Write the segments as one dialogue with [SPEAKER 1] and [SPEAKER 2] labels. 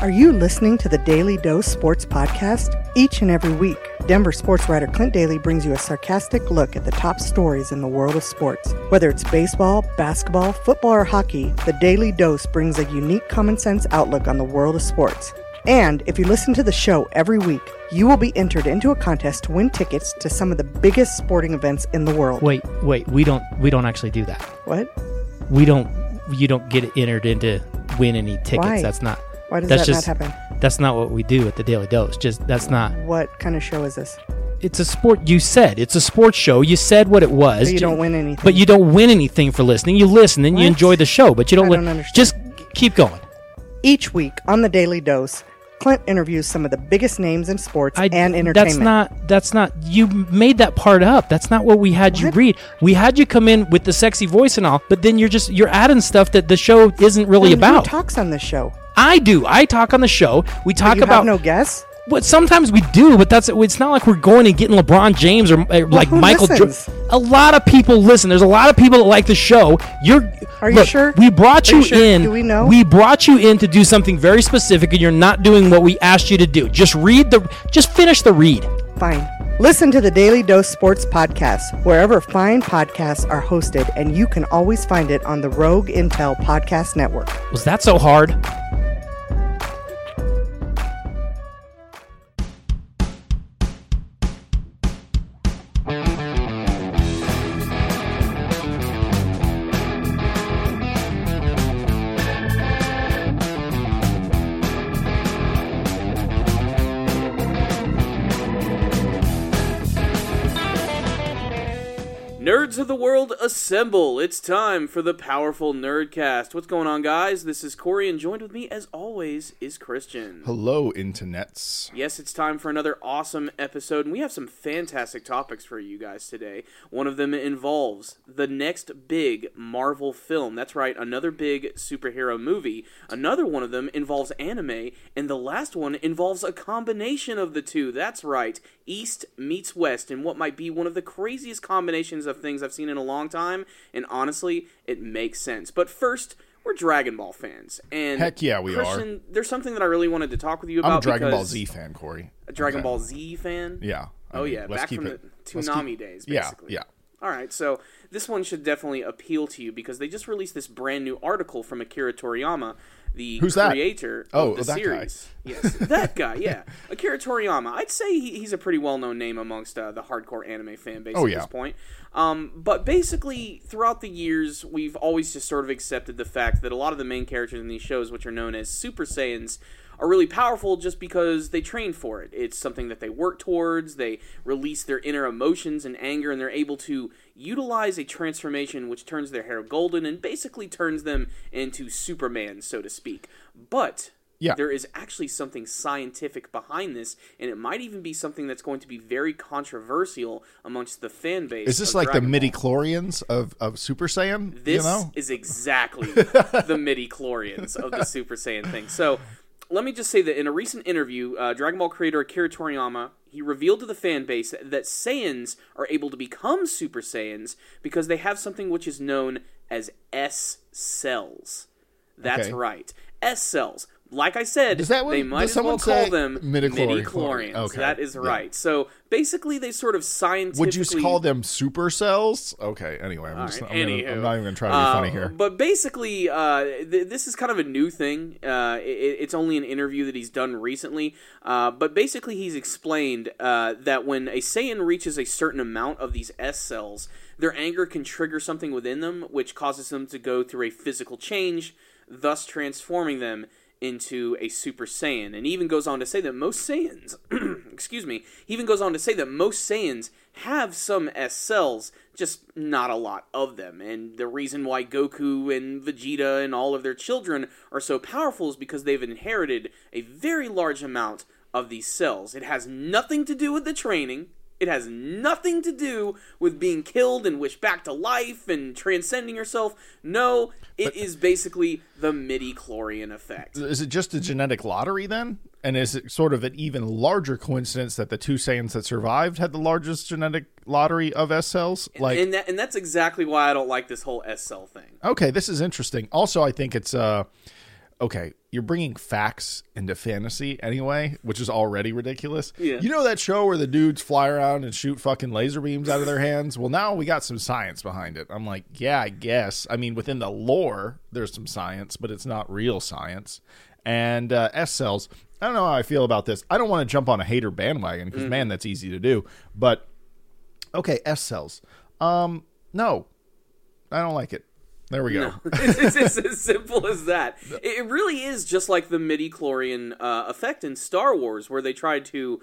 [SPEAKER 1] Are you listening to the Daily Dose Sports Podcast? Each and every week, Denver sports writer Clint Daly brings you a sarcastic look at the top stories in the world of sports. Whether it's baseball, basketball, football, or hockey, the Daily Dose brings a unique common sense outlook on the world of sports. And if you listen to the show every week, you will be entered into a contest to win tickets to some of the biggest sporting events in the world.
[SPEAKER 2] Wait, wait, we don't we don't actually do that.
[SPEAKER 1] What?
[SPEAKER 2] We don't you don't get entered into win any tickets.
[SPEAKER 1] Why?
[SPEAKER 2] That's not
[SPEAKER 1] Why does
[SPEAKER 2] That's
[SPEAKER 1] that
[SPEAKER 2] just-
[SPEAKER 1] not happen?
[SPEAKER 2] that's not what we do at the Daily Dose. Just that's not
[SPEAKER 1] What kind of show is this?
[SPEAKER 2] it's a sport you said. It's a sports show. You said what it was.
[SPEAKER 1] But you don't win anything.
[SPEAKER 2] But you don't win anything for listening. You listen and you enjoy the show, but you don't
[SPEAKER 1] I
[SPEAKER 2] li-
[SPEAKER 1] don't understand.
[SPEAKER 2] just keep going.
[SPEAKER 1] Each week on the Daily Dose, Clint interviews some of the biggest names in sports
[SPEAKER 2] I,
[SPEAKER 1] and entertainment.
[SPEAKER 2] That's not. That's not. You made that part up. That's not what we had you read. We had you come in with the sexy voice and all, but then you're just you're adding stuff that the show isn't really
[SPEAKER 1] Then
[SPEAKER 2] about.
[SPEAKER 1] Who talks on this show?
[SPEAKER 2] I do. I talk on the show. We talk
[SPEAKER 1] you
[SPEAKER 2] about
[SPEAKER 1] have no guests.
[SPEAKER 2] But sometimes we do, but that's it's not like we're going and getting LeBron James or uh, like Michael. Jo- a lot of people listen. There's a lot of people that like the show. You're.
[SPEAKER 1] Are you
[SPEAKER 2] look,
[SPEAKER 1] sure?
[SPEAKER 2] We brought you,
[SPEAKER 1] you sure?
[SPEAKER 2] in.
[SPEAKER 1] Do we know?
[SPEAKER 2] We brought you in to do something very specific, and you're not doing what we asked you to do. Just read the. Just finish the read.
[SPEAKER 1] Fine. Listen to the Daily Dose Sports Podcast wherever fine podcasts are hosted, and you can always find it on the Rogue Intel Podcast Network.
[SPEAKER 2] Was that so hard?
[SPEAKER 3] Nerds of the world, assemble! It's time for the powerful Nerdcast. What's going on, guys? This is Corey, and joined with me, as always, is Christian.
[SPEAKER 4] Hello, internets.
[SPEAKER 3] Yes, it's time for another awesome episode, and we have some fantastic topics for you guys today. One of them involves the next big Marvel film. That's right, another big superhero movie. Another one of them involves anime, and the last one involves a combination of the two. That's right, East meets West, in what might be one of the craziest combinations of things I've seen in a long time, and honestly, it makes sense. But first, we're Dragon Ball fans, and
[SPEAKER 4] Heck yeah, we are.
[SPEAKER 3] There's something that I really wanted to talk with you about.
[SPEAKER 4] I'm a Dragon Ball Z fan, Corey.
[SPEAKER 3] a Dragon. Ball Z fan?
[SPEAKER 4] Yeah. I
[SPEAKER 3] Oh
[SPEAKER 4] mean,
[SPEAKER 3] yeah, back from
[SPEAKER 4] it-
[SPEAKER 3] the Toonami
[SPEAKER 4] keep-
[SPEAKER 3] days,
[SPEAKER 4] Yeah,
[SPEAKER 3] basically.
[SPEAKER 4] yeah.
[SPEAKER 3] All right, so this one should definitely appeal to you because they just released this brand new article from Akira Toriyama, the
[SPEAKER 4] Who's that?
[SPEAKER 3] creator
[SPEAKER 4] Oh,
[SPEAKER 3] of the
[SPEAKER 4] that guy.
[SPEAKER 3] series. Yes, that guy. Yeah, Akira Toriyama. I'd say he, he's a pretty well-known name amongst uh, the hardcore anime fan base
[SPEAKER 4] Oh,
[SPEAKER 3] at
[SPEAKER 4] yeah.
[SPEAKER 3] this point. Um, but basically, throughout the years, we've always just sort of accepted the fact that a lot of the main characters in these shows, which are known as Super Saiyans, are really powerful just because they train for it. It's something that they work towards, they release their inner emotions and anger, and they're able to utilize a transformation which turns their hair golden and basically turns them into Superman, so to speak. But
[SPEAKER 4] Yeah.
[SPEAKER 3] there is actually something scientific behind this, and it might even be something that's going to be very controversial amongst the fan base.
[SPEAKER 4] Is this like the
[SPEAKER 3] Dragon Ball.
[SPEAKER 4] midi chlorians of, of Super Saiyan?
[SPEAKER 3] This
[SPEAKER 4] you know?
[SPEAKER 3] is exactly the midi chlorians of the Super Saiyan thing. So let me just say that in a recent interview, uh, Dragon Ball creator Akira Toriyama he revealed to the fan base that Saiyans are able to become Super Saiyans because they have something which is known as S cells. That's
[SPEAKER 4] Okay.
[SPEAKER 3] right, S cells. Like I said,
[SPEAKER 4] Does that one-
[SPEAKER 3] they might as well call them
[SPEAKER 4] midichlorians?
[SPEAKER 3] midichlorians.
[SPEAKER 4] Okay,
[SPEAKER 3] That is
[SPEAKER 4] yeah.
[SPEAKER 3] right. So basically, they sort of scientifically
[SPEAKER 4] Would you call them super cells? Okay, anyway, I'm,
[SPEAKER 3] All
[SPEAKER 4] just,
[SPEAKER 3] right,
[SPEAKER 4] I'm, gonna. I'm not even going to try to be
[SPEAKER 3] Uh,
[SPEAKER 4] funny here.
[SPEAKER 3] But basically, uh, th- this is kind of a new thing. Uh, it- it's only an interview that he's done recently. Uh, but basically, he's explained uh, that when a Saiyan reaches a certain amount of these S cells, their anger can trigger something within them, which causes them to go through a physical change, thus transforming them into a Super Saiyan. And even goes on to say that most Saiyans, excuse me, he even goes on to say that most Saiyans have some S cells, just not a lot of them. And the reason why Goku and Vegeta and all of their children are so powerful is because they've inherited a very large amount of these cells. It has nothing to do with the training. It has nothing to do with being killed and wished back to life and transcending yourself. No, it is basically the midi chlorian effect.
[SPEAKER 4] Is it just a genetic lottery then? And is it sort of an even larger coincidence that the two Saiyans that survived had the largest genetic lottery of S cells? Like,
[SPEAKER 3] and that, and that's exactly why I don't like this whole S cell thing.
[SPEAKER 4] okay, this is interesting. Also, I think it's uh, okay, you're bringing facts into fantasy anyway, which is already ridiculous.
[SPEAKER 3] Yeah.
[SPEAKER 4] You know that show where the dudes fly around and shoot fucking laser beams out of their hands? Well, now we got some science behind it. I'm like, yeah, I guess. I mean, within the lore, there's some science, but it's not real science. And uh, S cells, I don't know how I feel about this. I don't want to jump on a hater bandwagon because, man, that's easy to do. But okay, S cells. Um, no, I don't like it. There we go.
[SPEAKER 3] No, it's, it's, as simple as that. It it really is just like the midi chlorian uh, effect in Star Wars, where they tried to,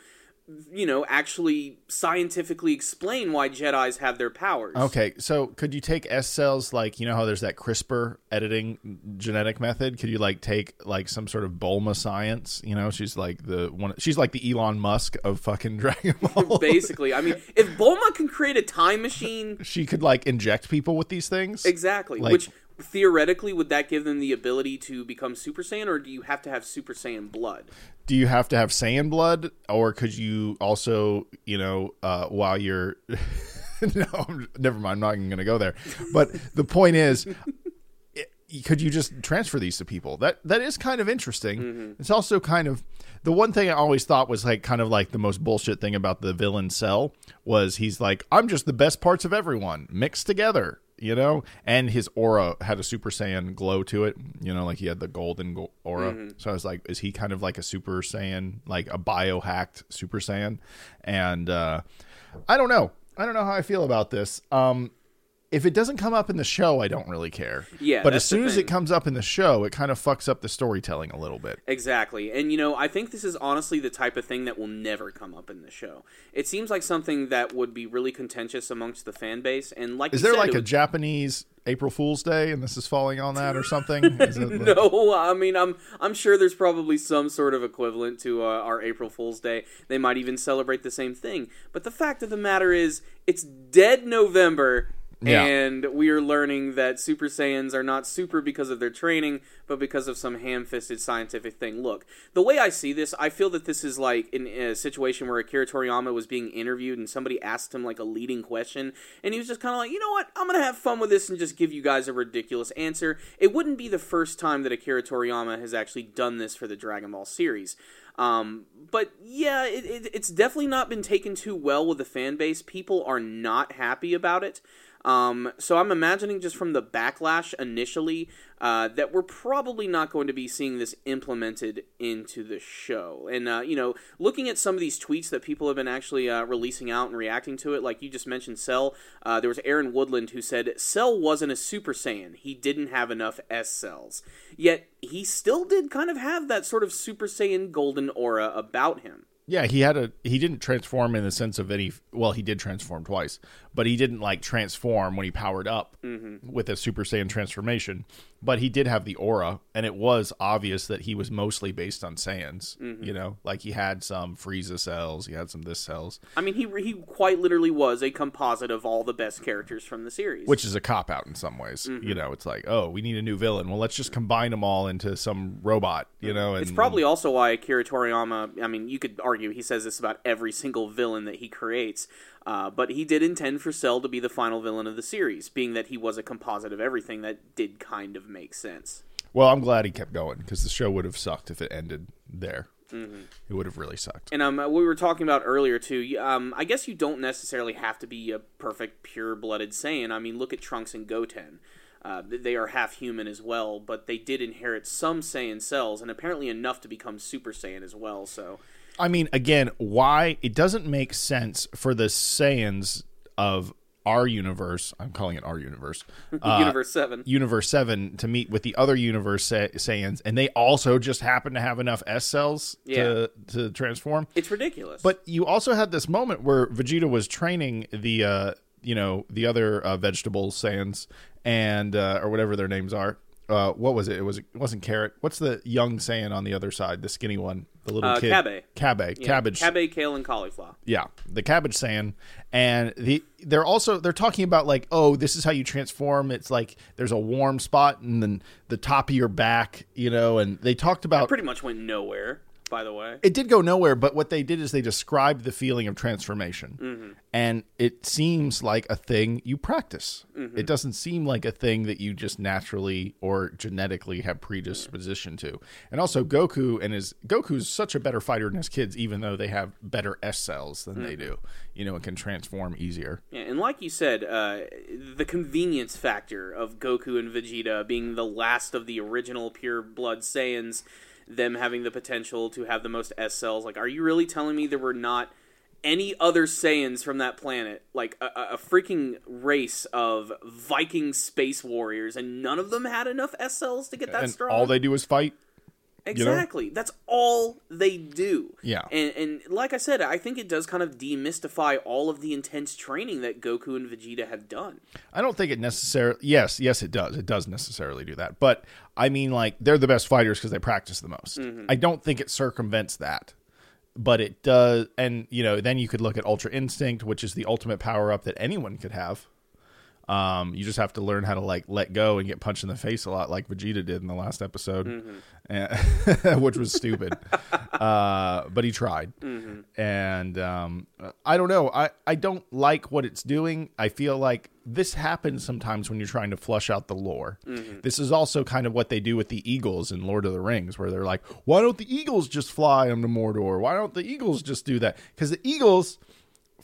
[SPEAKER 3] you know, actually scientifically explain why Jedi's have their powers.
[SPEAKER 4] Okay, so could you take S cells like you know how there's that CRISPR editing genetic method? Could you like take like some sort of Bulma science? You know, she's like the one. She's like the Elon Musk of fucking Dragon Ball.
[SPEAKER 3] Basically, I mean, if Bulma can create a time machine,
[SPEAKER 4] she could like inject people with these things.
[SPEAKER 3] exactly,
[SPEAKER 4] Like-
[SPEAKER 3] which theoretically would that give them the ability to become Super Saiyan, or do you have to have Super Saiyan blood?
[SPEAKER 4] Do you have to have Saiyan blood, or could you also, you know, uh, while you're no, I'm, never mind. I'm not even going to go there. But the point is, it- could you just transfer these to people? That that is kind of interesting. It's also kind of the one thing I always thought was like kind of like the most bullshit thing about the villain Cell was he's like I'm just the best parts of everyone mixed together. You know, and his aura had a Super Saiyan glow to it. You know, like he had the golden go- aura. So I was like, is he kind of like a Super Saiyan, like a biohacked Super Saiyan? And uh, I don't know. I don't know how I feel about this. Um, if it doesn't come up in the show, I don't really care.
[SPEAKER 3] Yeah,
[SPEAKER 4] But as soon as it comes up in the show, it kind of fucks up the storytelling a little bit.
[SPEAKER 3] Exactly. And you know, I think this is honestly the type of thing that will never come up in the show. It seems like something that would be really contentious amongst the fan base and like
[SPEAKER 4] Is there
[SPEAKER 3] said,
[SPEAKER 4] like a
[SPEAKER 3] would-
[SPEAKER 4] Japanese April Fool's Day and this is falling on that or something? Is it the-
[SPEAKER 3] No, I mean I'm I'm sure there's probably some sort of equivalent to uh, our April Fool's Day. They might even celebrate the same thing. But the fact of the matter is, it's dead November,
[SPEAKER 4] Yeah.
[SPEAKER 3] and we are learning that Super Saiyans are not super because of their training, but because of some ham-fisted scientific thing. Look, the way I see this, I feel that this is like in a situation where Akira Toriyama was being interviewed, and somebody asked him like a leading question, and he was just kind of like, you know what, I'm gonna have fun with this and just give you guys a ridiculous answer. It wouldn't be the first time that Akira Toriyama has actually done this for the Dragon Ball series. Um, but yeah, it, it, it's definitely not been taken too well with the fan base. People are not happy about it. Um, so I'm imagining just from the backlash initially uh, that we're probably not going to be seeing this implemented into the show. And uh, you know, looking at some of these tweets that people have been actually uh, releasing out and reacting to it, like you just mentioned, Cell. Uh, there was Aaron Woodland who said Cell wasn't a Super Saiyan. He didn't have enough S cells. Yet he still did kind of have that sort of Super Saiyan golden aura about him.
[SPEAKER 4] Yeah, he had a he didn't transform in the sense of any well, he did transform twice, but he didn't like transform when he powered up mm-hmm. with a Super Saiyan transformation. But he did have the aura, and it was obvious that he was mostly based on Saiyans. Mm-hmm. You know, like he had some Frieza cells, he had some this cells,
[SPEAKER 3] I mean, he he quite literally was a composite of all the best characters from the series.
[SPEAKER 4] which is a cop out in some ways. Mm-hmm. You know, it's like, oh, we need a new villain. Well, let's just combine them all into some robot. You know, and
[SPEAKER 3] It's probably also why Akira Toriyama. I mean, you could argue he says this about every single villain that he creates, uh, but he did intend for Cell to be the final villain of the series, being that he was a composite of everything. That did kind of make sense.
[SPEAKER 4] well. I'm glad he kept going because the show would have sucked if it ended there. It would have really sucked.
[SPEAKER 3] And um, we were talking about earlier too. Um, I guess you don't necessarily have to be a perfect, pure-blooded Saiyan. I mean, look at Trunks and Goten. Uh, they are half human as well, but they did inherit some Saiyan cells, and apparently enough to become Super Saiyan as well. So
[SPEAKER 4] I mean, again, why it doesn't make sense for the Saiyans of our universe. I'm calling it our universe. uh,
[SPEAKER 3] Universe Seven.
[SPEAKER 4] Universe Seven to meet with the other universe Sa- Saiyans, and they also just happen to have enough S cells to to transform.
[SPEAKER 3] It's ridiculous.
[SPEAKER 4] But you also had this moment where Vegeta was training the uh, you know the other uh, vegetable Saiyans and uh, or whatever their names are. Uh, what was it? It was it wasn't carrot. What's the young Saiyan on the other side? The skinny one, the little
[SPEAKER 3] Uh,
[SPEAKER 4] kid.
[SPEAKER 3] Cabe.
[SPEAKER 4] Cabe.
[SPEAKER 3] Yeah,
[SPEAKER 4] Cabbage.
[SPEAKER 3] cabbage, kale, and cauliflower.
[SPEAKER 4] Yeah, the cabbage Saiyan, and the they're also they're talking about like oh this is how you transform. It's like there's a warm spot and then the top of your back, you know, and they talked about
[SPEAKER 3] Pretty much went nowhere. By the way.
[SPEAKER 4] It did go nowhere, but what they did is they described the feeling of transformation.
[SPEAKER 3] Mm-hmm.
[SPEAKER 4] And it seems like a thing you practice.
[SPEAKER 3] Mm-hmm.
[SPEAKER 4] It doesn't seem like a thing that you just naturally or genetically have predisposition to. And also Goku and his Goku's such a better fighter than his kids, even though they have better S cells than they
[SPEAKER 3] Mm-hmm.
[SPEAKER 4] do. You know, and can transform easier.
[SPEAKER 3] Yeah, and like you said, uh, the convenience factor of Goku and Vegeta being the last of the original pure blood Saiyans, them having the potential to have the most S cells. Like, are you really telling me there were not any other Saiyans from that planet, like a, a freaking race of Viking space warriors, and none of them had enough S cells to get that
[SPEAKER 4] and
[SPEAKER 3] strong?
[SPEAKER 4] all they do is fight. Know?
[SPEAKER 3] Exactly. That's all they do.
[SPEAKER 4] Yeah.
[SPEAKER 3] And and like I said, I think it does kind of demystify all of the intense training that Goku and Vegeta have done.
[SPEAKER 4] I don't think it necessarily. Yes, yes, it does. It does necessarily do that. But I mean, like they're the best fighters because they practice the most. Mm-hmm. I don't think it circumvents that, but it does. And you know, then you could look at Ultra Instinct, which is the ultimate power up that anyone could have. Um, you just have to learn how to like let go and get punched in the face a lot, like Vegeta did in the last episode, and, which was stupid. uh, but he tried, and um, I don't know. I I don't like what it's doing. I feel like this happens sometimes when you're trying to flush out the lore. This is also kind of what they do with the eagles in Lord of the Rings, where they're like, "Why don't the eagles just fly them to Mordor? Why don't the eagles just do that?" Because the eagles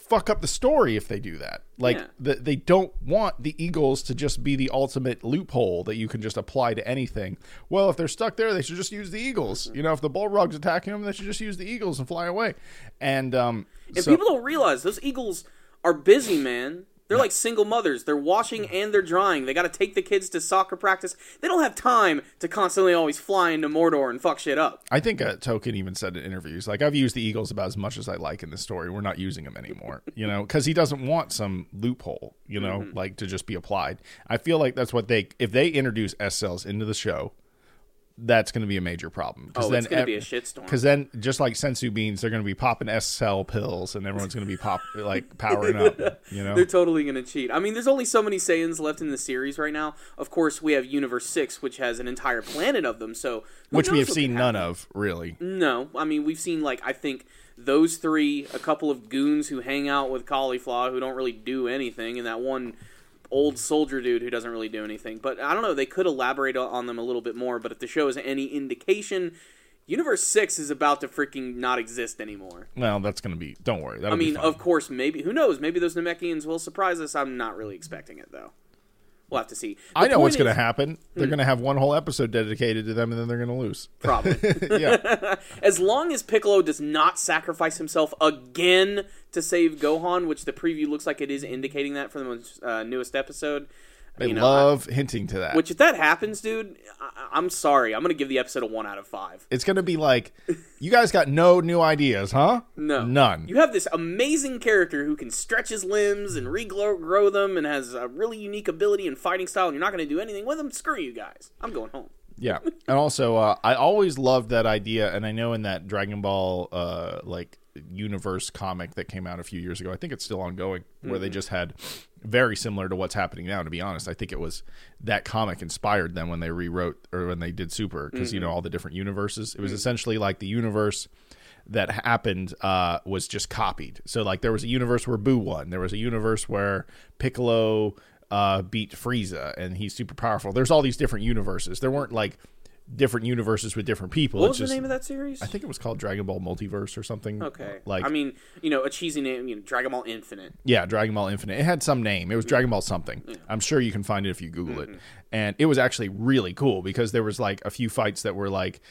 [SPEAKER 4] fuck up the story if they do that. Like
[SPEAKER 3] Yeah.
[SPEAKER 4] the, they don't want the Eagles to just be the ultimate loophole that you can just apply to anything. Well, if they're stuck there, they should just use the Eagles. You know, if the Balrog's attacking them, they should just use the Eagles and fly away. And um,
[SPEAKER 3] And
[SPEAKER 4] so-
[SPEAKER 3] people don't realize those eagles are busy, man. They're like single mothers. They're washing and they're drying. They got to take the kids to soccer practice. They don't have time to constantly always fly into Mordor and fuck shit up.
[SPEAKER 4] I think uh, Tolkien even said in interviews, like I've used the Eagles about as much as I like in this story. We're not using them anymore, you know, because he doesn't want some loophole, you know,
[SPEAKER 3] Mm-hmm.
[SPEAKER 4] like to just be applied. I feel like that's what they if they introduce S cells into the show, that's going to be a major problem.
[SPEAKER 3] Oh, it's gonna be a shitstorm.
[SPEAKER 4] Because then, just like senzu beans, they're going to be popping S cell pills, and everyone's going to be pop like powering up. You know,
[SPEAKER 3] They're totally going to cheat. I mean, there's only so many Saiyans left in the series right now. Of course, we have Universe 6, which has an entire planet of them, so.
[SPEAKER 4] which we have seen none of really.
[SPEAKER 3] No, I mean we've seen like I think those three, a couple of goons who hang out with Cauliflower who don't really do anything, and that one old soldier dude who doesn't really do anything. But I don't know, they could elaborate on them a little bit more. But if the show is any indication, Universe Six is about to freaking not exist anymore.
[SPEAKER 4] Well, that's going to be. Don't worry. That'll
[SPEAKER 3] I mean, of course, maybe who knows? Maybe those Namekians will surprise us. I'm not really expecting it though. We'll have to see.
[SPEAKER 4] I know what's going to
[SPEAKER 3] Hmm.
[SPEAKER 4] happen. They're going to have one whole episode dedicated to them, and then they're going to lose.
[SPEAKER 3] Probably.
[SPEAKER 4] yeah,
[SPEAKER 3] as long as Piccolo does not sacrifice himself again to save Gohan, which the preview looks like it is indicating that for the most, uh, newest episode.
[SPEAKER 4] they
[SPEAKER 3] you know,
[SPEAKER 4] love hinting to that.
[SPEAKER 3] Which if that happens, dude, I- I'm sorry. I'm gonna give the episode a one out of five.
[SPEAKER 4] it's going to be like, you guys got no new ideas, huh?
[SPEAKER 3] No,
[SPEAKER 4] none.
[SPEAKER 3] You have this amazing character who can stretch his limbs and regrow them, and has a really unique ability and fighting style. And you're not gonna do anything with him. Screw you guys. I'm going home.
[SPEAKER 4] Yeah, and also uh, I always loved that idea, and I know in that Dragon Ball uh, like universe comic that came out a few years ago, I think it's still ongoing, where they just had very similar to what's happening now. To be honest, I think it was that comic inspired them when they rewrote or when they did Super, because you know all the different universes. It was essentially like the universe that happened uh, was just copied. So like there was a universe where Boo won. There was a universe where Piccolo uh, beat Frieza and he's super powerful. There's all these different universes. There weren't like different universes with different people.
[SPEAKER 3] What
[SPEAKER 4] it's
[SPEAKER 3] was
[SPEAKER 4] just
[SPEAKER 3] the name of that series?
[SPEAKER 4] I think it was called Dragon Ball Multiverse or something.
[SPEAKER 3] Okay.
[SPEAKER 4] Like
[SPEAKER 3] I mean, you know, a cheesy name, you know, Dragon Ball Infinite.
[SPEAKER 4] yeah, Dragon Ball Infinite. It had some name. It was Dragon Ball something. I'm sure you can find it if you Google
[SPEAKER 3] Mm-hmm.
[SPEAKER 4] it. And it was actually really cool because there was like a few fights that were like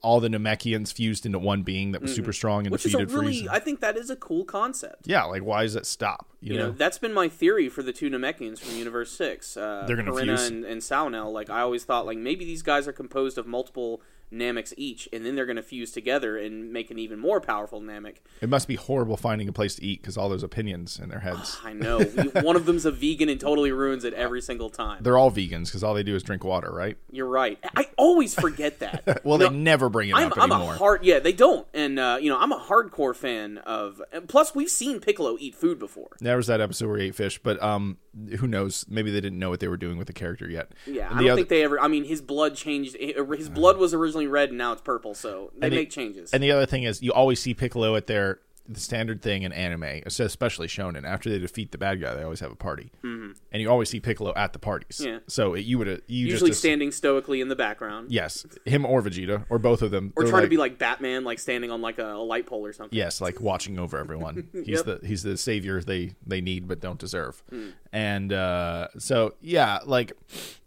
[SPEAKER 4] all the Namekians fused into one being that was super strong and
[SPEAKER 3] Mm-hmm. Which is a
[SPEAKER 4] defeated
[SPEAKER 3] really,
[SPEAKER 4] Frieza.
[SPEAKER 3] I think that is a cool concept.
[SPEAKER 4] yeah, like why does it stop? You,
[SPEAKER 3] You know,
[SPEAKER 4] know,
[SPEAKER 3] that's been my theory for the two Namekians from Universe Six. Uh,
[SPEAKER 4] They're gonna fuse.
[SPEAKER 3] and, and Saonel. Like I always thought, like maybe these guys are composed of multiple Nameks each, and then they're going to fuse together and make an even more powerful Namek.
[SPEAKER 4] it must be horrible finding a place to eat because all those opinions in their heads.
[SPEAKER 3] I know one of them's a vegan and totally ruins it every single time.
[SPEAKER 4] They're all vegans because all they do is drink water, right?
[SPEAKER 3] You're right. I always forget that.
[SPEAKER 4] Well, they never bring it
[SPEAKER 3] I'm,
[SPEAKER 4] up
[SPEAKER 3] I'm
[SPEAKER 4] anymore.
[SPEAKER 3] a hard yeah they don't and uh, you know I'm a hardcore fan of plus we've seen Piccolo eat food before
[SPEAKER 4] there was that episode where he ate fish, but um, who knows? Maybe they didn't know what they were doing with the character yet.
[SPEAKER 3] Yeah,
[SPEAKER 4] And
[SPEAKER 3] I don't
[SPEAKER 4] other-
[SPEAKER 3] think they ever. I mean, his blood changed. His blood was originally red, and now it's purple. So they
[SPEAKER 4] And the-
[SPEAKER 3] make changes.
[SPEAKER 4] And the other thing is, you always see Piccolo at their the standard thing in anime, especially shonen. After they defeat the bad guy, they always have a party, mm-hmm. and you always see Piccolo at the parties.
[SPEAKER 3] Yeah.
[SPEAKER 4] So it, you would you
[SPEAKER 3] Usually
[SPEAKER 4] just
[SPEAKER 3] standing stoically in the background,
[SPEAKER 4] Yes, him or Vegeta or both of them.
[SPEAKER 3] or
[SPEAKER 4] They're
[SPEAKER 3] trying to be like Batman, like standing on like a, a light pole or something.
[SPEAKER 4] Yes, like watching over everyone. He's
[SPEAKER 3] Yep.
[SPEAKER 4] the he's the savior they they need but don't deserve.
[SPEAKER 3] Hmm.
[SPEAKER 4] And uh, so yeah, like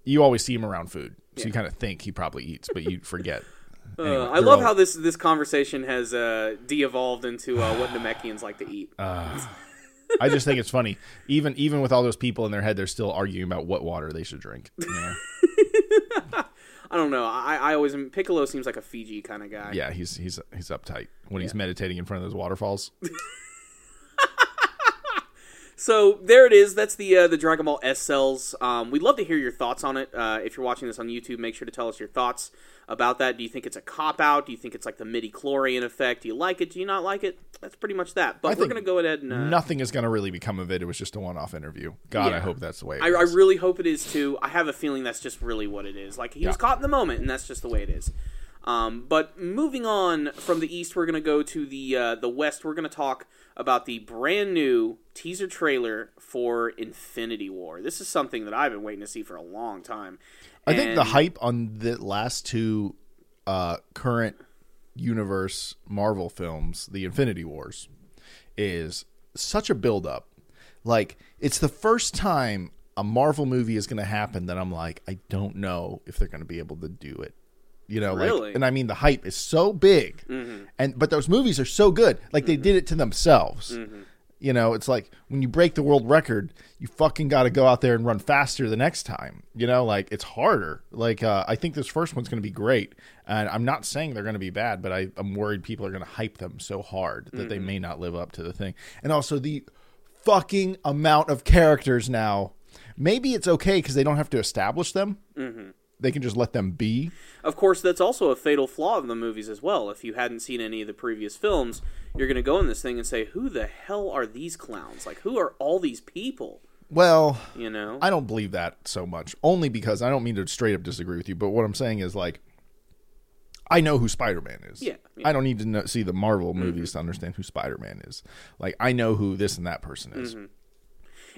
[SPEAKER 4] you always see him around food, so you kind of think he probably eats, but you forget.
[SPEAKER 3] Uh,
[SPEAKER 4] Anyway,
[SPEAKER 3] I love
[SPEAKER 4] all-
[SPEAKER 3] how this this conversation has uh, de-evolved into uh, what Namekians like to eat.
[SPEAKER 4] I just think it's funny. Even even with all those people in their head, they're still arguing about what water they should drink. know?
[SPEAKER 3] I don't know. I, I always Piccolo seems like a Fiji kind of guy.
[SPEAKER 4] yeah, he's he's he's uptight when he's meditating in front of those waterfalls.
[SPEAKER 3] So there it is. That's the uh, the Dragon Ball S cells. Um, we'd love to hear your thoughts on it. Uh, if you're watching this on YouTube, make sure to tell us your thoughts about that. Do you think it's a cop out? Do you think it's like the midi chlorian effect? Do you like it? Do you not like it? That's pretty much that. But
[SPEAKER 4] I
[SPEAKER 3] we're gonna go ahead and uh,
[SPEAKER 4] Nothing is going to really become of it. It was just a one-off interview. God,
[SPEAKER 3] Yeah.
[SPEAKER 4] I hope that's the way. It
[SPEAKER 3] I, I really hope it is too. I have a feeling that's just really what it is. Like he was caught in the moment, and that's just the way it is. Um, but moving on from the east, we're going to go to the uh, the west. We're going to talk about the brand new teaser trailer for Infinity War. This is something that I've been waiting to see for a long time.
[SPEAKER 4] I think the hype on the last two uh, current universe Marvel films, the Infinity Wars, is such a buildup. Like it's the first time a Marvel movie is going to happen that I'm like, I don't know if they're going to be able to do it. You know,
[SPEAKER 3] Really?
[SPEAKER 4] like, and I mean the hype is so big, mm-hmm. and but those movies are so good. Like they did mm-hmm. it to themselves. Mm-hmm. You know, it's like when you break the world record, you fucking got to go out there and run faster the next time. You know, like it's harder. Like uh, I think this first one's going to be great, and I'm not saying they're going to be bad, but I, I'm worried people are going to hype them so hard that they may not live up to the thing. And also the fucking amount of characters now. Maybe it's okay because they don't have to establish them. They can just let them be.
[SPEAKER 3] Of course, that's also a fatal flaw of the movies as well. If you hadn't seen any of the previous films, you're going to go in this thing and say, "Who the hell are these clowns? Like, who are all these people?"
[SPEAKER 4] Well,
[SPEAKER 3] You know?
[SPEAKER 4] I don't believe that so much. Only because I don't mean to straight up disagree with you, but what I'm saying is like I know who Spider-Man is.
[SPEAKER 3] Yeah, yeah.
[SPEAKER 4] I don't need to know, see the Marvel mm-hmm. movies to understand who Spider-Man is. Like I know who this and that person is. Mm-hmm.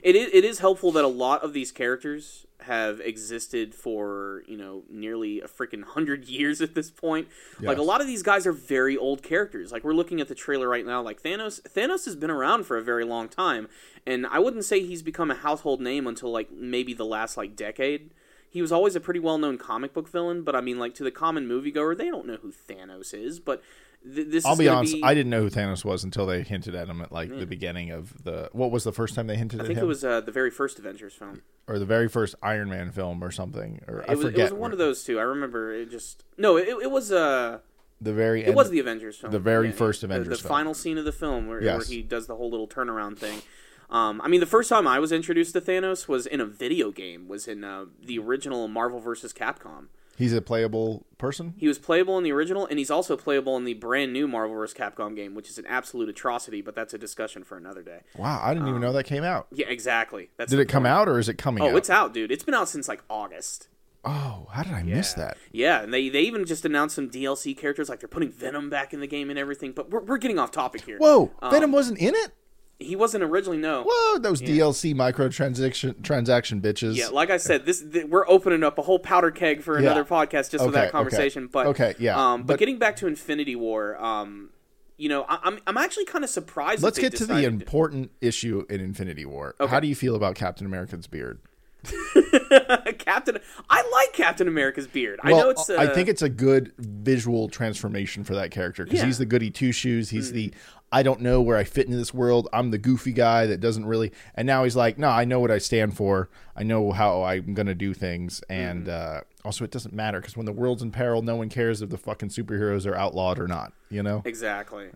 [SPEAKER 3] It is, it is helpful that a lot of these characters have existed for you know nearly a freaking hundred years at this point. Like a lot of these guys are very old characters. Like we're looking at the trailer right now. Like Thanos, Thanos has been around for a very long time, and I wouldn't say he's become a household name until like maybe the last like decade. He was always a pretty well known comic book villain, but I mean, like to the common moviegoer, they don't know who Thanos is. But th- this
[SPEAKER 4] I'll
[SPEAKER 3] is
[SPEAKER 4] be honest,
[SPEAKER 3] Be,
[SPEAKER 4] I didn't know who Thanos was until they hinted at him at like the beginning of the what was the first time they hinted
[SPEAKER 3] I
[SPEAKER 4] at him?
[SPEAKER 3] I think it was uh, the very first Avengers film.
[SPEAKER 4] or the very first Iron Man film or something or I
[SPEAKER 3] It was,
[SPEAKER 4] forget.
[SPEAKER 3] it was one of those two. I remember it just no. It, it was uh
[SPEAKER 4] the very
[SPEAKER 3] it was the Avengers film.
[SPEAKER 4] the very
[SPEAKER 3] Yeah,
[SPEAKER 4] first
[SPEAKER 3] the-
[SPEAKER 4] Avengers
[SPEAKER 3] The,
[SPEAKER 4] film.
[SPEAKER 3] final scene of the film where,
[SPEAKER 4] Yes.
[SPEAKER 3] where he does the whole little turnaround thing. Um, I mean, the first time I was introduced to Thanos was in a video game. Was in uh, the original Marvel vs. Capcom.
[SPEAKER 4] He's a playable person.
[SPEAKER 3] He was playable in the original, and he's also playable in the brand new Marvel vs. Capcom game, which is an absolute atrocity. But that's a discussion for another day.
[SPEAKER 4] Wow, I didn't even know that came out.
[SPEAKER 3] Yeah, exactly. That's
[SPEAKER 4] Did it come
[SPEAKER 3] point.
[SPEAKER 4] out or is it coming
[SPEAKER 3] Oh,
[SPEAKER 4] out?
[SPEAKER 3] it's out, dude. It's been out since like August.
[SPEAKER 4] Oh, how did I miss that?
[SPEAKER 3] Yeah, and they, they even just announced some DLC characters, like they're putting Venom back in the game and everything. But we're, we're getting off topic here.
[SPEAKER 4] Whoa,
[SPEAKER 3] Um,
[SPEAKER 4] Venom wasn't in it.
[SPEAKER 3] He wasn't originally no.
[SPEAKER 4] Whoa, those DLC microtransaction transaction bitches.
[SPEAKER 3] Yeah, like I said, this th- we're opening up a whole powder keg for
[SPEAKER 4] Yeah.
[SPEAKER 3] another podcast just for
[SPEAKER 4] Okay,
[SPEAKER 3] that
[SPEAKER 4] okay.
[SPEAKER 3] conversation. But
[SPEAKER 4] Okay, yeah,
[SPEAKER 3] Um, but,
[SPEAKER 4] but-
[SPEAKER 3] getting back to Infinity War, um, you know, I, I'm I'm actually kind of surprised.
[SPEAKER 4] Let's get to the important issue in Infinity War.
[SPEAKER 3] Okay.
[SPEAKER 4] How do you feel about Captain America's beard?
[SPEAKER 3] Captain. I like Captain America's beard. I know it's. Uh,
[SPEAKER 4] I think it's a good visual transformation for that character because
[SPEAKER 3] Yeah. Mm.
[SPEAKER 4] he's the goody two shoes. He's the I don't know where I fit into this world. I'm the goofy guy that doesn't really. And now he's like, no, I know what I stand for. I know how I'm gonna do things, and
[SPEAKER 3] Mm-hmm.
[SPEAKER 4] uh, also it doesn't matter because when the world's in peril, no one cares if the fucking superheroes are outlawed or not. You know.
[SPEAKER 3] exactly.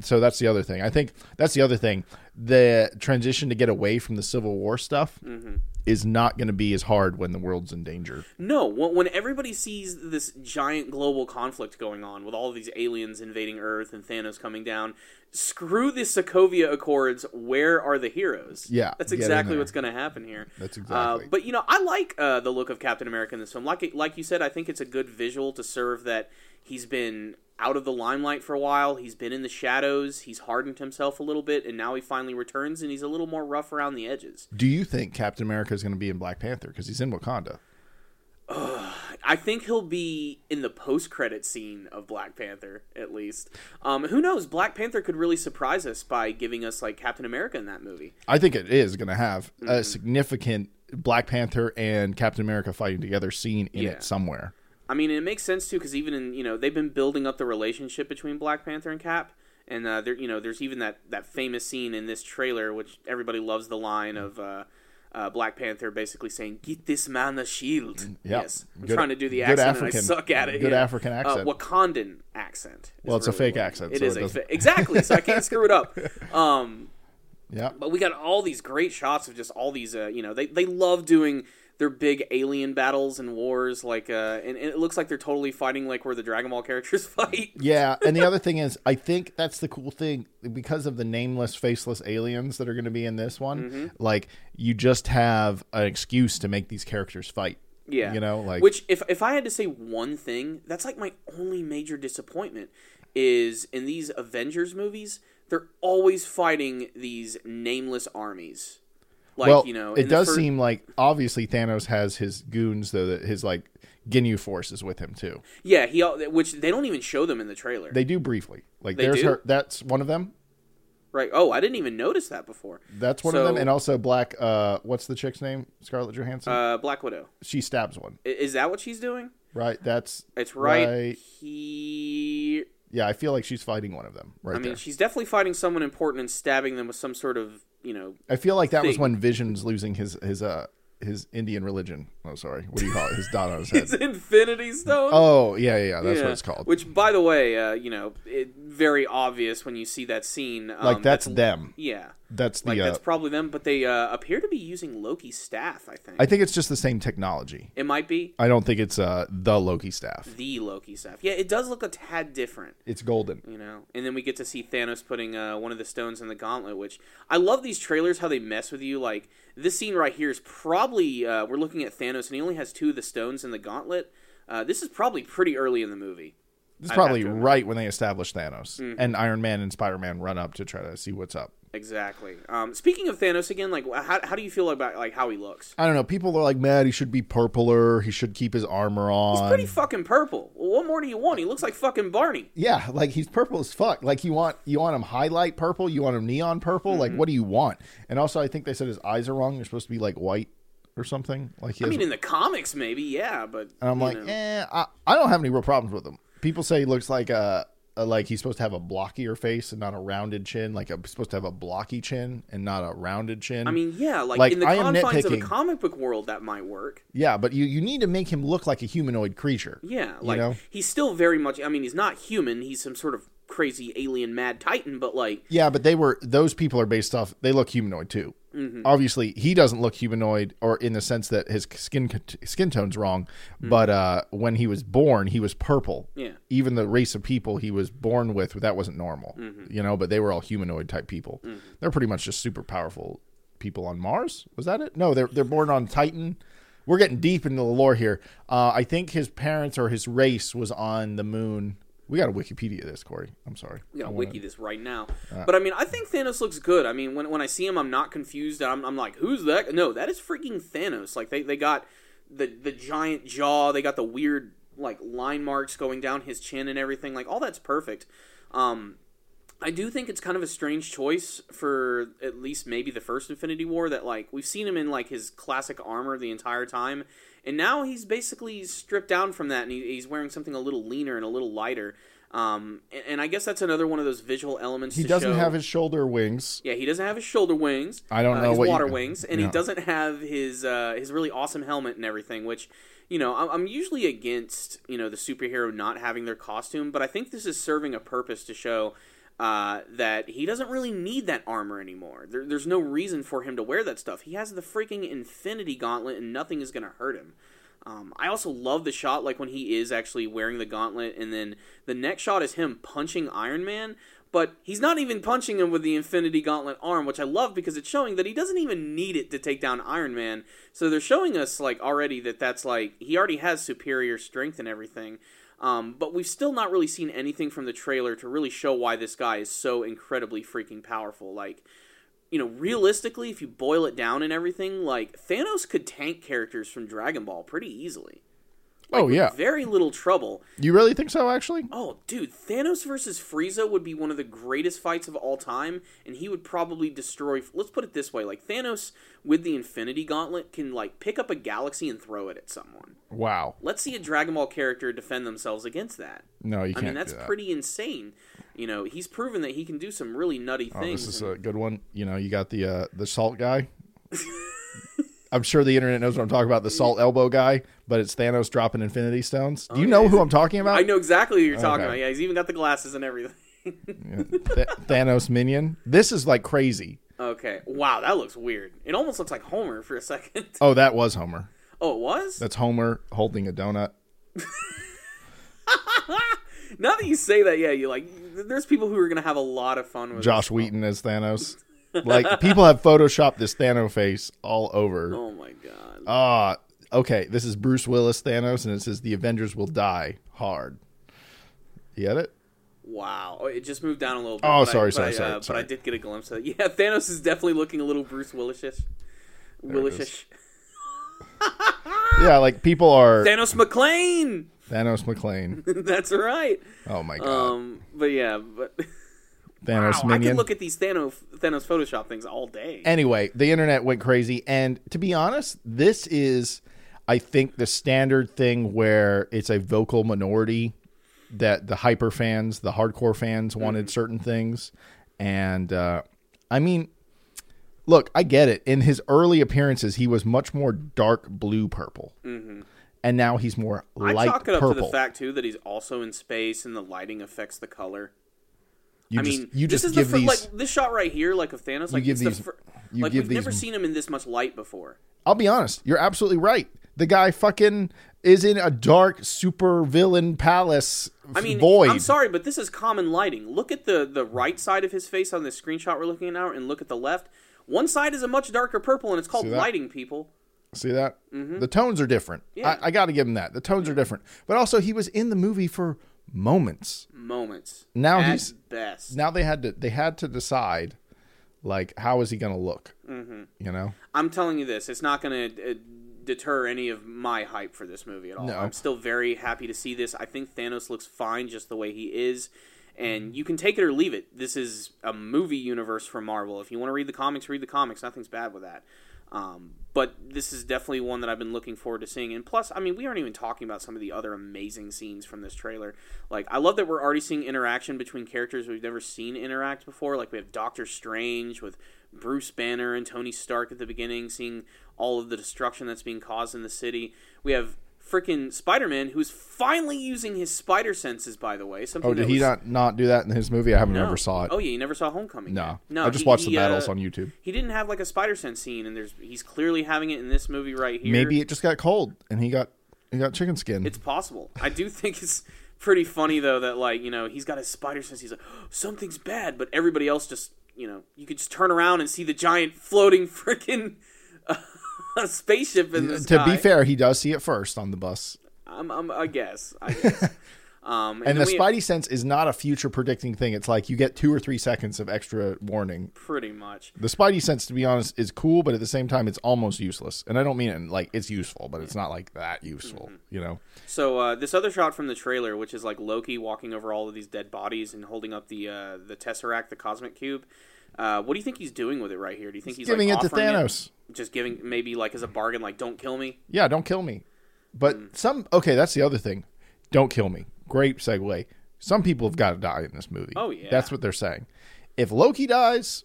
[SPEAKER 4] So that's the other thing. I think that's the other thing. the transition to get away from the Civil War stuff
[SPEAKER 3] Mm-hmm.
[SPEAKER 4] is not going to be as hard when the world's in danger.
[SPEAKER 3] No, when, everybody sees this giant global conflict going on with all of these aliens invading Earth and Thanos coming down, screw the Sokovia Accords. Where are the heroes?
[SPEAKER 4] Yeah,
[SPEAKER 3] that's exactly what's going to happen here.
[SPEAKER 4] That's
[SPEAKER 3] Uh,
[SPEAKER 4] exactly.
[SPEAKER 3] but you know, I like uh, the look of Captain America in this film. Like like you said, I think it's a good visual to serve that he's been out of the limelight for a while. He's been in the shadows. He's hardened himself a little bit, and now he finally returns, and he's a little more rough around the edges.
[SPEAKER 4] Do you think Captain America is going to be in Black Panther because he's in Wakanda?
[SPEAKER 3] I think he'll be in the post-credit scene of Black Panther, at least. Um, who knows? Black Panther could really surprise us by giving us like Captain America in that movie.
[SPEAKER 4] I think it is going to have
[SPEAKER 3] Mm-hmm.
[SPEAKER 4] a significant Black Panther and Captain America fighting together scene in
[SPEAKER 3] Yeah.
[SPEAKER 4] it somewhere.
[SPEAKER 3] I mean, it makes sense too because even in you know they've been building up the relationship between Black Panther and Cap, and uh, there you know there's even that that famous scene in this trailer which everybody loves the line of. Uh, uh, Black Panther basically saying, "Get this man a shield."
[SPEAKER 4] Yeah.
[SPEAKER 3] Yes, I'm
[SPEAKER 4] Good-
[SPEAKER 3] trying to do the accent,
[SPEAKER 4] African-
[SPEAKER 3] and I suck at it.
[SPEAKER 4] good
[SPEAKER 3] yeah.
[SPEAKER 4] African accent.
[SPEAKER 3] uh, Wakandan accent.
[SPEAKER 4] Well, it's a fake accent,
[SPEAKER 3] It
[SPEAKER 4] so
[SPEAKER 3] is
[SPEAKER 4] it
[SPEAKER 3] a fa- exactly, so I can't screw it up. Um,
[SPEAKER 4] Yeah.
[SPEAKER 3] but we got all these great shots of just all these, uh, you know, they, they love doing their big alien battles and wars, like, uh, and, and it looks like they're totally fighting like where the Dragon Ball characters fight.
[SPEAKER 4] Yeah, and the other thing is, I think that's the cool thing because of the nameless, faceless aliens that are going to be in this one.
[SPEAKER 3] Mm-hmm.
[SPEAKER 4] Like, you just have an excuse to make these characters fight.
[SPEAKER 3] Yeah,
[SPEAKER 4] You know, like-
[SPEAKER 3] which if if I had to say one thing, that's like my only major disappointment is in these Avengers movies, they're always fighting these nameless armies. Like
[SPEAKER 4] well,
[SPEAKER 3] you know,
[SPEAKER 4] it does
[SPEAKER 3] fir-
[SPEAKER 4] seem like obviously Thanos has his goons, though that his like Ginyu force is with him too.
[SPEAKER 3] yeah, he which they don't even show them in the trailer,
[SPEAKER 4] They do briefly. Like,
[SPEAKER 3] They
[SPEAKER 4] there's
[SPEAKER 3] do?
[SPEAKER 4] her. That's one of them.
[SPEAKER 3] right? Oh, I didn't even notice that before.
[SPEAKER 4] That's one of them, and also Black. Uh, what's the chick's name? Scarlett Johansson.
[SPEAKER 3] Uh, Black Widow.
[SPEAKER 4] she stabs one.
[SPEAKER 3] Is that what she's doing?
[SPEAKER 4] Right. That's
[SPEAKER 3] It's right,
[SPEAKER 4] right.
[SPEAKER 3] here.
[SPEAKER 4] Yeah, I feel like she's fighting one of them. Right
[SPEAKER 3] I mean,
[SPEAKER 4] there.
[SPEAKER 3] she's definitely fighting someone important and stabbing them with some sort of, you know,
[SPEAKER 4] I feel like that was when Vision's losing his his uh his Indian religion. Oh, sorry. What do you call it? His dot on his head.
[SPEAKER 3] his Infinity Stone.
[SPEAKER 4] Oh, yeah, yeah, yeah. That's
[SPEAKER 3] Yeah.
[SPEAKER 4] what it's called.
[SPEAKER 3] Which, by the way, uh, you know, it, very obvious when you see that scene. Um,
[SPEAKER 4] like that's them.
[SPEAKER 3] Yeah,
[SPEAKER 4] That's the.
[SPEAKER 3] like
[SPEAKER 4] uh,
[SPEAKER 3] that's probably them. But they uh, appear to be using Loki's staff. I think
[SPEAKER 4] I think it's just the same technology.
[SPEAKER 3] it might be
[SPEAKER 4] I don't think it's uh the Loki staff.
[SPEAKER 3] the Loki staff. Yeah, it does look a tad different.
[SPEAKER 4] It's golden.
[SPEAKER 3] you know and then we get to see thanos putting uh, one of the stones in the gauntlet which i love these trailers how they mess with you like this scene right here is probably uh, we're looking at thanos and he only has two of the stones in the gauntlet uh, this is probably pretty early in the movie
[SPEAKER 4] This is probably
[SPEAKER 3] have to admit.
[SPEAKER 4] right when they establish Thanos
[SPEAKER 3] Mm-hmm.
[SPEAKER 4] and Iron Man and Spider Man run up to try to see what's up.
[SPEAKER 3] Exactly um, speaking of thanos again like how, how do you feel about like how he looks
[SPEAKER 4] I don't know. People are like, mad. He should be purpler. He should keep his armor on.
[SPEAKER 3] he's pretty fucking purple well, what more do you want he looks like fucking barney
[SPEAKER 4] Yeah, like he's purple as fuck. Like you want you want him highlight purple, you want him neon purple. Like
[SPEAKER 3] Mm-hmm.
[SPEAKER 4] what do you want? And also, I think they said his eyes are wrong. They're supposed to be like white or something. Like he
[SPEAKER 3] i mean in the comics maybe yeah but
[SPEAKER 4] and I'm like,
[SPEAKER 3] know.
[SPEAKER 4] eh, I, I don't have any real problems with him. People say he looks like a, like he's supposed to have a blockier face and not a rounded chin. Like a, supposed to have a blocky chin and not a rounded chin.
[SPEAKER 3] I mean, yeah, like,
[SPEAKER 4] Like,
[SPEAKER 3] in the confines of a comic book world, that might work.
[SPEAKER 4] yeah, but you you need to make him look like a humanoid creature.
[SPEAKER 3] Yeah, like
[SPEAKER 4] know?
[SPEAKER 3] he's still very much. I mean, he's not human. He's some sort of crazy alien mad titan. But like,
[SPEAKER 4] Yeah, but they were those people are based off. They look humanoid too.
[SPEAKER 3] Mm-hmm.
[SPEAKER 4] Obviously, he doesn't look humanoid, or in the sense that his skin skin tone's wrong. But uh, when he was born, he was purple.
[SPEAKER 3] Mm-hmm. Yeah.
[SPEAKER 4] Even the race of people he was born with, that wasn't normal.
[SPEAKER 3] Mm-hmm.
[SPEAKER 4] You know, but they were all humanoid type people. They're pretty much just super powerful people on Mars. Was that it? No, they're they're born on Titan. We're getting deep into the lore here. Uh, I think his parents or his race was on the moon. We got to Wikipedia this, Corey. I'm sorry.
[SPEAKER 3] We
[SPEAKER 4] got wanna-
[SPEAKER 3] wiki this right now.
[SPEAKER 4] Uh.
[SPEAKER 3] but I mean, I think Thanos looks good. I mean, when when I see him, I'm not confused. I'm, I'm like, who's that? No, that is freaking Thanos. Like they they got the the giant jaw. They got the weird like line marks going down his chin and everything. Like all that's perfect. Um, I do think it's kind of a strange choice for at least maybe the first Infinity War that like we've seen him in like his classic armor the entire time, and now he's basically stripped down from that and he, he's wearing something a little leaner and a little lighter. Um, and, and I guess that's another one of those visual elements.
[SPEAKER 4] He doesn't
[SPEAKER 3] show-
[SPEAKER 4] have his shoulder wings.
[SPEAKER 3] yeah, he doesn't have his shoulder wings.
[SPEAKER 4] I don't
[SPEAKER 3] uh,
[SPEAKER 4] know
[SPEAKER 3] his
[SPEAKER 4] what you-
[SPEAKER 3] water wings, and he doesn't have his uh, his really awesome helmet and everything. Which, you know, I'm usually against you know the superhero not having their costume, but I think this is serving a purpose to show. Uh, that he doesn't really need that armor anymore. There, there's no reason for him to wear that stuff. He has the freaking Infinity Gauntlet, and nothing is going to hurt him. Um, I also love the shot, like when he is actually wearing the gauntlet, and then the next shot is him punching Iron Man, but he's not even punching him with the Infinity Gauntlet arm, which I love because it's showing that he doesn't even need it to take down Iron Man. So they're showing us like already that that's like he already has superior strength and everything. Um, but we've still not really seen anything from the trailer to really show why this guy is so incredibly freaking powerful. Like, you know, realistically, if you boil it down and everything, like Thanos could tank characters from Dragon Ball pretty easily. Like,
[SPEAKER 4] Oh, yeah.
[SPEAKER 3] very little trouble.
[SPEAKER 4] You really think so? Actually,
[SPEAKER 3] Oh, dude, Thanos versus Frieza would be one of the greatest fights of all time, and he would probably destroy. Let's put it this way: like Thanos with the Infinity Gauntlet can like pick up a galaxy and throw it at someone.
[SPEAKER 4] wow.
[SPEAKER 3] Let's see a Dragon Ball character defend themselves against that.
[SPEAKER 4] No, you
[SPEAKER 3] I
[SPEAKER 4] can't.
[SPEAKER 3] I mean, that's
[SPEAKER 4] that.
[SPEAKER 3] pretty insane. You know, he's proven that he can do some really nutty
[SPEAKER 4] Oh,
[SPEAKER 3] things.
[SPEAKER 4] this is
[SPEAKER 3] and-
[SPEAKER 4] a good one. You know, you got the uh, the salt guy. I'm sure the internet knows what I'm talking about. The salt elbow guy, but it's Thanos dropping Infinity Stones. Do you oh, know who I'm talking about?
[SPEAKER 3] I know exactly who you're talking
[SPEAKER 4] Okay.
[SPEAKER 3] about. Yeah, he's even got the glasses and everything.
[SPEAKER 4] Th- Thanos minion. This is like crazy.
[SPEAKER 3] okay. Wow, that looks weird. It almost looks like Homer for a second.
[SPEAKER 4] Oh, that was Homer.
[SPEAKER 3] Oh, it was?
[SPEAKER 4] That's Homer holding a donut.
[SPEAKER 3] Now that you say that, yeah, you like. There's people who are gonna have a lot of fun with
[SPEAKER 4] Josh. Wheaton as Thanos. Like people have photoshopped this Thanos face all over.
[SPEAKER 3] Oh my god.
[SPEAKER 4] Ah, okay. This is Bruce Willis Thanos, and it says the Avengers will die hard. You get it?
[SPEAKER 3] Wow. Oh, it just moved down a little bit.
[SPEAKER 4] Oh,
[SPEAKER 3] but I-
[SPEAKER 4] sorry, sorry,
[SPEAKER 3] I,
[SPEAKER 4] sorry,
[SPEAKER 3] uh, But. I did get a glimpse of it. Yeah, Thanos is definitely looking a little Bruce Willisish. Willisish.
[SPEAKER 4] Yeah, like people are
[SPEAKER 3] Thanos McClane.
[SPEAKER 4] Thanos McClane.
[SPEAKER 3] That's right.
[SPEAKER 4] Oh my god,
[SPEAKER 3] Um, but yeah, but
[SPEAKER 4] Thanos
[SPEAKER 3] wow, I can look at these Thanos Thanos Photoshop things all day.
[SPEAKER 4] anyway, the internet went crazy, and to be honest, this is, I think, the standard thing where it's a vocal minority that the hyper fans, the hardcore fans, wanted certain things, and uh, I mean, look, I get it. In his early appearances, he was much more dark blue purple, and now he's more light
[SPEAKER 3] chalk it up
[SPEAKER 4] purple.
[SPEAKER 3] to the fact too that he's also in space and the lighting affects the color.
[SPEAKER 4] You
[SPEAKER 3] I
[SPEAKER 4] just,
[SPEAKER 3] mean,
[SPEAKER 4] you
[SPEAKER 3] this is
[SPEAKER 4] give
[SPEAKER 3] the fir-
[SPEAKER 4] these.
[SPEAKER 3] like this shot right here, like of Thanos. Like
[SPEAKER 4] give
[SPEAKER 3] it's
[SPEAKER 4] these-
[SPEAKER 3] the fir-
[SPEAKER 4] you
[SPEAKER 3] like
[SPEAKER 4] give
[SPEAKER 3] we've
[SPEAKER 4] these-
[SPEAKER 3] never seen him in this much light before.
[SPEAKER 4] I'll be honest. You're absolutely right. The guy fucking is in a dark super villain palace
[SPEAKER 3] I mean,
[SPEAKER 4] void.
[SPEAKER 3] I'm sorry, but this is common lighting. Look at the the right side of his face on this screenshot we're looking at now, and look at the left. One side is a much darker purple, and it's called lighting. People,
[SPEAKER 4] See that? The tones are different.
[SPEAKER 3] Mm-hmm. Yeah.
[SPEAKER 4] I, I got to give him that. The tones are different. But also, he was in the movie for moments.
[SPEAKER 3] moments.
[SPEAKER 4] Now
[SPEAKER 3] at
[SPEAKER 4] he's-
[SPEAKER 3] best.
[SPEAKER 4] Now they had to they had to decide, like, how is he going to look? Mm-hmm. You know?
[SPEAKER 3] I'm telling you this, it's not going to uh, deter any of my hype for this movie at all.
[SPEAKER 4] No.
[SPEAKER 3] I'm still very happy to see this. I think Thanos looks fine just the way he is.
[SPEAKER 4] Mm-hmm.
[SPEAKER 3] And you can take it or leave it. This is a movie universe from Marvel. If you want to read the comics, read the comics. Nothing's bad with that. Um, but this is definitely one that I've been looking forward to seeing. And plus, I mean, we aren't even talking about some of the other amazing scenes from this trailer. Like, I love that we're already seeing interaction between characters we've never seen interact before. Like, we have Doctor Strange with Bruce Banner and Tony Stark at the beginning, seeing all of the destruction that's being caused in the city. We have freaking Spider-Man, who's finally using his spider senses. By the way, something
[SPEAKER 4] Oh, did he not not do that in his movie? I haven't
[SPEAKER 3] no.
[SPEAKER 4] never saw it.
[SPEAKER 3] Oh yeah, you never saw Homecoming.
[SPEAKER 4] No.
[SPEAKER 3] yet? no.
[SPEAKER 4] I just
[SPEAKER 3] he-
[SPEAKER 4] watched the battles
[SPEAKER 3] uh,
[SPEAKER 4] on YouTube.
[SPEAKER 3] He didn't have like a spider sense scene, and there's he's clearly having it in this movie right here.
[SPEAKER 4] Maybe it just got cold and he got he got chicken skin.
[SPEAKER 3] it's possible. I do think it's pretty funny though that like you know he's got his spider sense. He's like something's bad, but everybody else just you know you could just turn around and see the giant floating freaking uh, spaceship in the
[SPEAKER 4] to
[SPEAKER 3] sky.
[SPEAKER 4] be fair, he does see it first on the bus.
[SPEAKER 3] I'm, I'm, I guess. I guess. Um,
[SPEAKER 4] And
[SPEAKER 3] then
[SPEAKER 4] the
[SPEAKER 3] we-
[SPEAKER 4] Spidey sense is not a future predicting thing. It's like you get two or three seconds of extra warning.
[SPEAKER 3] pretty much.
[SPEAKER 4] The Spidey sense, to be honest, is cool, but at the same time, it's almost useless. And I don't mean it in, like it's useful, but it's not like that useful.
[SPEAKER 3] Mm-hmm.
[SPEAKER 4] You know?
[SPEAKER 3] So uh, this other shot from the trailer, which is like Loki walking over all of these dead bodies and holding up the uh, the tesseract, the cosmic cube. Uh, what do you think he's doing with it right here? Do you think he's,
[SPEAKER 4] Giving
[SPEAKER 3] like,
[SPEAKER 4] it to Thanos.
[SPEAKER 3] just giving maybe like as a bargain, like "Don't kill me."
[SPEAKER 4] Yeah, don't kill me. But
[SPEAKER 3] Mm.
[SPEAKER 4] some okay, that's the other thing. Don't kill me. Great segue. Some people have got to die in this movie.
[SPEAKER 3] Oh, yeah.
[SPEAKER 4] that's what they're saying. If Loki dies,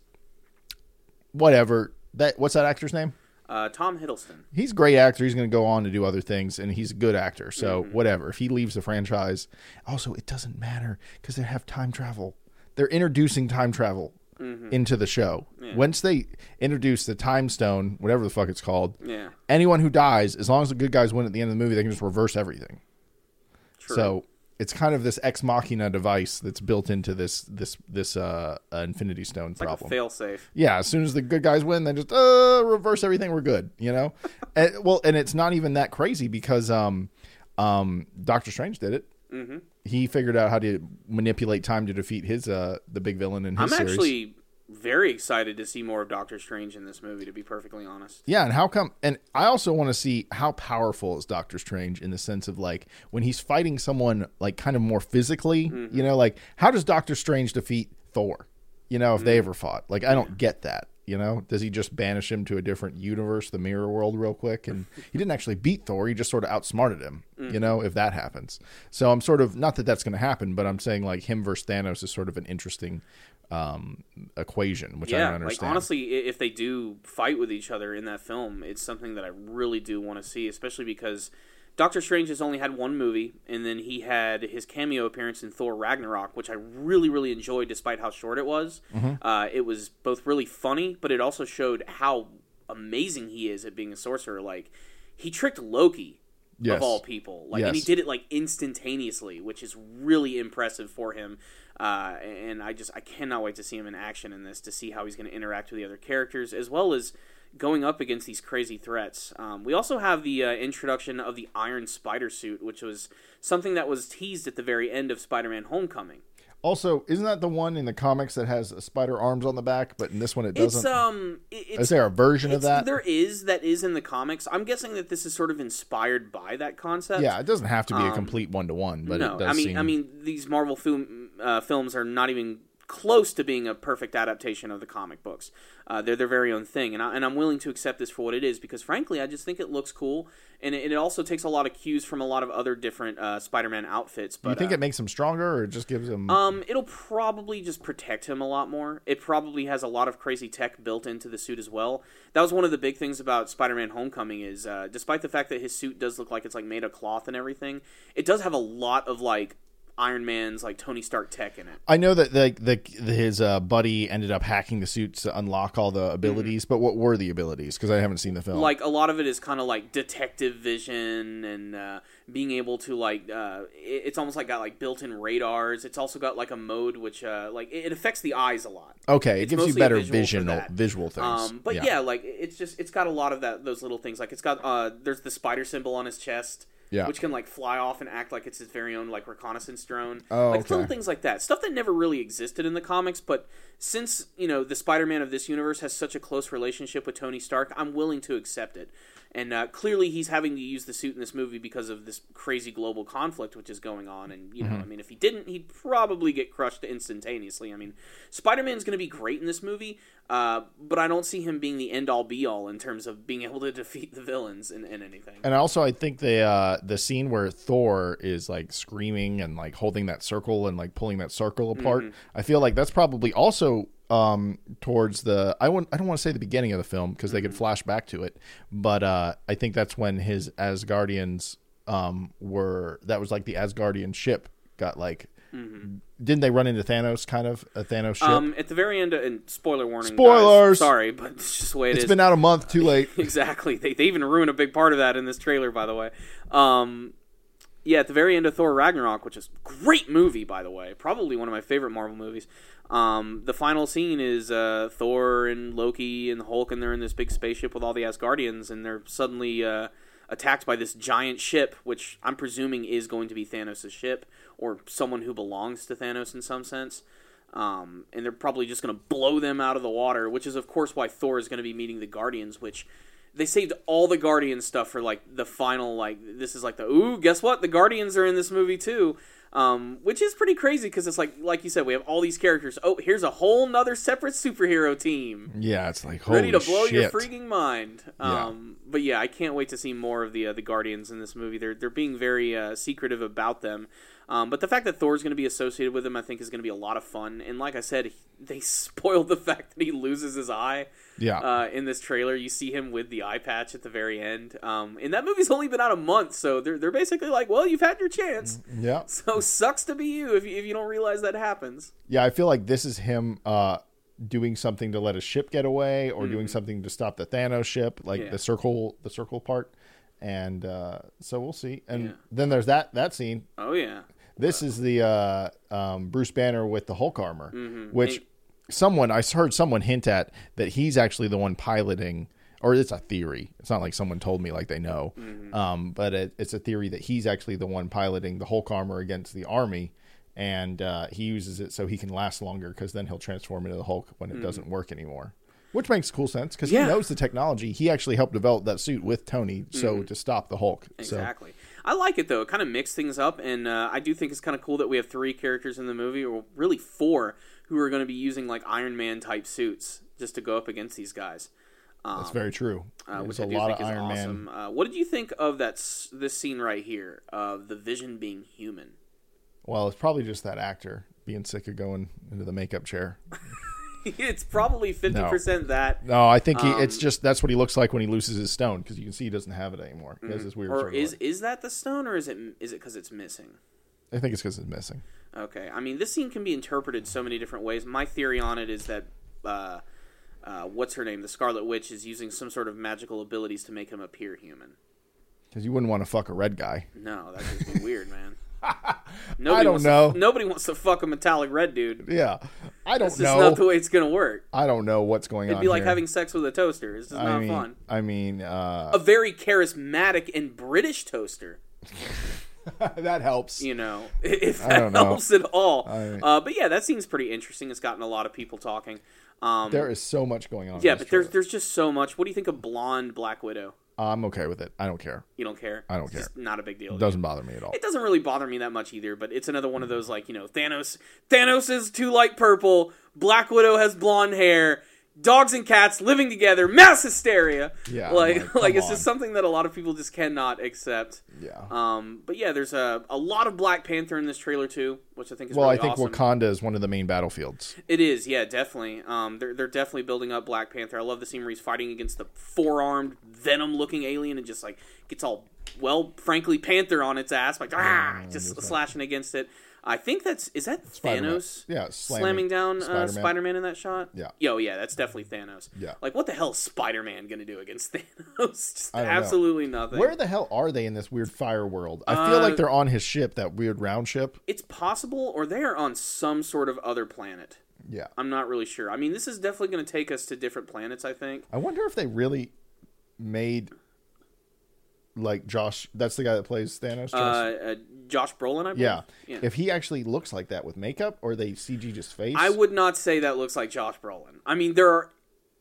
[SPEAKER 4] whatever. That what's that actor's name?
[SPEAKER 3] Uh, Tom Hiddleston.
[SPEAKER 4] he's a great actor. He's going to go on to do other things, and he's a good actor. So
[SPEAKER 3] Mm-hmm.
[SPEAKER 4] whatever. If he leaves the franchise, also it doesn't matter because they have time travel. they're introducing time travel
[SPEAKER 3] Mm-hmm.
[SPEAKER 4] into the show. Once they introduce the time stone, whatever the fuck it's called,
[SPEAKER 3] Yeah.
[SPEAKER 4] anyone who dies, as long as the good guys win at the end of the movie, they can just reverse everything.
[SPEAKER 3] True.
[SPEAKER 4] So it's kind of this ex machina device that's built into this this this uh, uh Infinity Stone
[SPEAKER 3] it's
[SPEAKER 4] problem.
[SPEAKER 3] a fail safe.
[SPEAKER 4] yeah, as soon as the good guys win, they just uh reverse everything. We're good, you know. and, well, and it's not even that crazy because um um Doctor Strange did it. Mm-hmm. He figured out how to manipulate time to defeat his uh the big villain in his
[SPEAKER 3] I'm
[SPEAKER 4] series.
[SPEAKER 3] actually very excited to see more of Doctor Strange in this movie. To be perfectly honest.
[SPEAKER 4] Yeah, and how come? And I also want to see how powerful is Doctor Strange in the sense of like when he's fighting someone like kind of more physically.
[SPEAKER 3] Mm-hmm.
[SPEAKER 4] You know, like how does Doctor Strange defeat Thor? You know, if
[SPEAKER 3] Mm-hmm.
[SPEAKER 4] they ever fought, like I don't get that. You know, does he just banish him to a different universe, the mirror world, real quick? And he didn't actually beat Thor; he just sort of outsmarted him.
[SPEAKER 3] Mm-hmm.
[SPEAKER 4] You know, if that happens. So I'm sort of not that that's going to happen, but I'm saying like him versus Thanos is sort of an interesting um equation, which I don't
[SPEAKER 3] like
[SPEAKER 4] understand.
[SPEAKER 3] honestly, if they do fight with each other in that film, it's something that I really do want to see, especially because Doctor Strange has only had one movie, and then he had his cameo appearance in Thor Ragnarok, which I really, really enjoyed, despite how short it was.
[SPEAKER 4] Mm-hmm.
[SPEAKER 3] Uh, it was both really funny, but it also showed how amazing he is at being a sorcerer. Like he tricked Loki.
[SPEAKER 4] Yes.
[SPEAKER 3] Of all people, like, and he did it like instantaneously, which is really impressive for him. Uh, and I just I cannot wait to see him in action in this to see how he's going to interact with the other characters as well as going up against these crazy threats. Um, we also have the uh, introduction of the Iron Spider suit, which was something that was teased at the very end of Spider-Man: Homecoming.
[SPEAKER 4] Also, isn't that the one in the comics that has spider arms on the back, but in this one it doesn't?
[SPEAKER 3] It's um, it- it's,
[SPEAKER 4] Is there a version of that?
[SPEAKER 3] There is that is in the comics. I'm guessing that this is sort of inspired by that concept.
[SPEAKER 4] yeah, it doesn't have to be a complete one to one, but
[SPEAKER 3] Um, no,
[SPEAKER 4] it does
[SPEAKER 3] I mean,
[SPEAKER 4] seem.
[SPEAKER 3] I mean, these Marvel film, uh, films are not even close to being a perfect adaptation of the comic books. Uh, they're their very own thing, and, I, and I'm willing to accept this for what it is because, frankly, I just think it looks cool, and it, it also takes a lot of cues from a lot of other different uh, Spider-Man outfits. But
[SPEAKER 4] you think
[SPEAKER 3] uh,
[SPEAKER 4] it makes him stronger, or it just gives him?
[SPEAKER 3] um, it'll probably just protect him a lot more. It probably has a lot of crazy tech built into the suit as well. That was one of the big things about Spider-Man: Homecoming is, uh, despite the fact that his suit does look like it's like made of cloth and everything, it does have a lot of like Iron Man's like Tony Stark tech in it.
[SPEAKER 4] I know that like the, the his uh, buddy ended up hacking the suits to unlock all the abilities, but what were the abilities? Because I haven't seen the film.
[SPEAKER 3] Like a lot of it is kind of like detective vision and uh, being able to like uh, it- it's almost like got like built-in radars. It's also got like a mode which uh, like it it affects the eyes a lot.
[SPEAKER 4] okay, it
[SPEAKER 3] it's
[SPEAKER 4] gives you better
[SPEAKER 3] visual
[SPEAKER 4] visual things.
[SPEAKER 3] Um, but yeah. like it's just it's got a lot of that those little things. Like it's got uh, there's the spider symbol on his chest,
[SPEAKER 4] Yeah.
[SPEAKER 3] which can like fly off and act like it's his very own like reconnaissance drone.
[SPEAKER 4] Oh,
[SPEAKER 3] like
[SPEAKER 4] okay.
[SPEAKER 3] little things like that, stuff that never really existed in the comics. But since you know the Spider-Man of this universe has such a close relationship with Tony Stark, I'm willing to accept it. And uh, clearly, he's having to use the suit in this movie because of this crazy global conflict which is going on. And you know,
[SPEAKER 4] Mm-hmm.
[SPEAKER 3] I mean, if he didn't, he'd probably get crushed instantaneously. I mean, Spider-Man's going to be great in this movie, uh, but I don't see him being the end-all, be-all in terms of being able to defeat the villains in, in anything.
[SPEAKER 4] And also, I think the uh, the scene where Thor is like screaming and like holding that circle and like pulling that circle apart,
[SPEAKER 3] Mm-hmm.
[SPEAKER 4] I feel like that's probably also um, towards the I wouldn't I don't want to say the beginning of the film because they
[SPEAKER 3] Mm-hmm.
[SPEAKER 4] could flash back to it, but uh, I think that's when his Asgardians um, were that was like the Asgardian ship got like. Didn't they run into Thanos? Kind of a Thanos ship.
[SPEAKER 3] Mm-hmm. Um, at the very end, and spoiler warning, guys,
[SPEAKER 4] Spoilers!
[SPEAKER 3] sorry, but it's just the way it
[SPEAKER 4] it's
[SPEAKER 3] is.
[SPEAKER 4] been out a month. Too late.
[SPEAKER 3] exactly. They, they even ruin a big part of that in this trailer, by the way. Um, yeah, at the very end of Thor Ragnarok, which is a great movie, by the way, probably one of my favorite Marvel movies. Um, the final scene is uh, Thor and Loki and the Hulk, and they're in this big spaceship with all the Asgardians, and they're suddenly uh, attacked by this giant ship, which I'm presuming is going to be Thanos' ship or someone who belongs to Thanos in some sense. Um, and they're probably just going to blow them out of the water, which is, of course, why Thor is going to be meeting the Guardians, which they saved all the Guardian stuff for like the final. Like this is like the ooh, guess what? The Guardians are in this movie too, um, which is pretty crazy because it's like like you said, we have all these characters. Oh, here's a whole nother separate superhero team
[SPEAKER 4] Yeah, it's like holy
[SPEAKER 3] ready to blow your freaking mind.
[SPEAKER 4] Yeah.
[SPEAKER 3] Um, But yeah, I can't wait to see more of the uh, the Guardians in this movie. They're they're being very uh, secretive about them. Um, but the fact that Thor's going to be associated with him, I think, is going to be a lot of fun. And like I said, they spoiled the fact that he loses his eye.
[SPEAKER 4] Yeah.
[SPEAKER 3] Uh, in this trailer, you see him with the eye patch at the very end. Um, and that movie's only been out a month, so they're they're basically like, well, you've had your chance.
[SPEAKER 4] yeah.
[SPEAKER 3] So sucks to be you if you, if you don't realize that happens.
[SPEAKER 4] Yeah, I feel like this is him uh, doing something to let a ship get away, or doing something to stop the Thanos ship, like
[SPEAKER 3] Mm-hmm. Yeah.
[SPEAKER 4] the circle, the circle part. And uh, so we'll see. And
[SPEAKER 3] Yeah.
[SPEAKER 4] then there's that that scene.
[SPEAKER 3] Oh yeah.
[SPEAKER 4] This is the uh, um, Bruce Banner with the Hulk armor,
[SPEAKER 3] Mm-hmm.
[SPEAKER 4] which
[SPEAKER 3] And-
[SPEAKER 4] someone I heard someone hint at that he's actually the one piloting, or it's a theory. It's not like someone told me like they know,
[SPEAKER 3] Mm-hmm.
[SPEAKER 4] um, but it, it's a theory that he's actually the one piloting the Hulk armor against the army, and uh, he uses it so he can last longer because then he'll transform into the Hulk when it doesn't work anymore. Which makes cool sense because
[SPEAKER 3] Mm-hmm. Yeah.
[SPEAKER 4] he knows the technology. He actually helped develop that suit with Tony, so to stop the Hulk. So
[SPEAKER 3] Exactly. I like it though. It kind of mixed things up, and uh, I do think it's kind of cool that we have three characters in the movie, or really four, who are going to be using like Iron Man type suits just to go up against these guys. Um,
[SPEAKER 4] that's very true.
[SPEAKER 3] uh,
[SPEAKER 4] There's
[SPEAKER 3] which
[SPEAKER 4] a
[SPEAKER 3] I do
[SPEAKER 4] lot
[SPEAKER 3] think
[SPEAKER 4] of
[SPEAKER 3] is
[SPEAKER 4] Iron Man.
[SPEAKER 3] Uh, what did you think of that s- this scene right here of the Vision being human?
[SPEAKER 4] Well, it's probably just that actor being sick of going into the makeup chair.
[SPEAKER 3] it's probably fifty percent that,
[SPEAKER 4] No, I think he,
[SPEAKER 3] Um,
[SPEAKER 4] it's just that's what he looks like when he loses his stone because you can see he doesn't have it anymore. He has this weird.
[SPEAKER 3] or is is that the stone, or is it is it because it's missing?
[SPEAKER 4] I think it's because it's missing.
[SPEAKER 3] Okay, I mean, this scene can be interpreted so many different ways. My theory on it is that, uh, uh, what's her name, the Scarlet Witch, is using some sort of magical abilities to make him appear human.
[SPEAKER 4] Because you wouldn't want to fuck a red guy.
[SPEAKER 3] No, that would be weird, man. Nobody
[SPEAKER 4] don't
[SPEAKER 3] wants
[SPEAKER 4] know.
[SPEAKER 3] To, nobody wants to fuck a metallic red dude.
[SPEAKER 4] Yeah, I don't
[SPEAKER 3] just
[SPEAKER 4] know.
[SPEAKER 3] not the way it's gonna work.
[SPEAKER 4] I don't know what's going on.
[SPEAKER 3] It'd be like
[SPEAKER 4] here.
[SPEAKER 3] having sex with a toaster. It's just
[SPEAKER 4] I
[SPEAKER 3] not
[SPEAKER 4] mean,
[SPEAKER 3] fun.
[SPEAKER 4] I mean, uh,
[SPEAKER 3] A very charismatic and British toaster.
[SPEAKER 4] that helps.
[SPEAKER 3] you know, if
[SPEAKER 4] I
[SPEAKER 3] that
[SPEAKER 4] don't know.
[SPEAKER 3] helps at all.
[SPEAKER 4] I-
[SPEAKER 3] uh, but yeah, that seems pretty interesting. It's gotten a lot of people talking. Um,
[SPEAKER 4] There is so much going on.
[SPEAKER 3] yeah, but there's there's just so much. What do you think of blonde Black Widow?
[SPEAKER 4] I'm okay with it. I don't care.
[SPEAKER 3] You don't care.
[SPEAKER 4] I don't
[SPEAKER 3] It's
[SPEAKER 4] care.
[SPEAKER 3] Not a big deal.
[SPEAKER 4] It doesn't bother me at all.
[SPEAKER 3] It doesn't really bother me that much either. But it's another one of those like you know Thanos. Thanos is too light purple. Black Widow has blonde hair. Dogs and cats living together. Mass hysteria.
[SPEAKER 4] Yeah,
[SPEAKER 3] like
[SPEAKER 4] like,
[SPEAKER 3] like, it's
[SPEAKER 4] on.
[SPEAKER 3] just something that a lot of people just cannot accept.
[SPEAKER 4] Yeah.
[SPEAKER 3] Um, but yeah, there's a, a lot of Black Panther in this trailer too, which I think is
[SPEAKER 4] well,
[SPEAKER 3] really
[SPEAKER 4] I think
[SPEAKER 3] awesome.
[SPEAKER 4] Wakanda is one of the main battlefields.
[SPEAKER 3] It is, yeah, definitely. Um, they're they're definitely building up Black Panther. I love the scene where he's fighting against the four armed Venom looking alien and just like gets all well, frankly, Panther on its ass, like ah, just slashing against it. I think that's is that
[SPEAKER 4] Spider-Man.
[SPEAKER 3] Thanos?
[SPEAKER 4] Yeah,
[SPEAKER 3] slamming,
[SPEAKER 4] slamming
[SPEAKER 3] down uh,
[SPEAKER 4] Spider-Man.
[SPEAKER 3] Spider-Man in that shot.
[SPEAKER 4] Yeah.
[SPEAKER 3] yo, yeah, that's definitely Thanos.
[SPEAKER 4] Yeah.
[SPEAKER 3] like what the hell is Spider-Man gonna do against Thanos? Just
[SPEAKER 4] I don't know.
[SPEAKER 3] absolutely nothing.
[SPEAKER 4] Where the hell are they in this weird fire world? I feel
[SPEAKER 3] Uh,
[SPEAKER 4] like they're on his ship, that weird round ship.
[SPEAKER 3] it's possible, or they are on some sort of other planet.
[SPEAKER 4] Yeah.
[SPEAKER 3] I'm not really sure. I mean, this is definitely going to take us to different planets. I think.
[SPEAKER 4] I wonder if they really made like Josh. That's the guy that plays Thanos. Josh?
[SPEAKER 3] Uh, uh, Josh Brolin, I believe.
[SPEAKER 4] yeah.
[SPEAKER 3] yeah.
[SPEAKER 4] If he actually looks like that with makeup, or they CG just face.
[SPEAKER 3] I would not say that looks like Josh Brolin. I mean, there are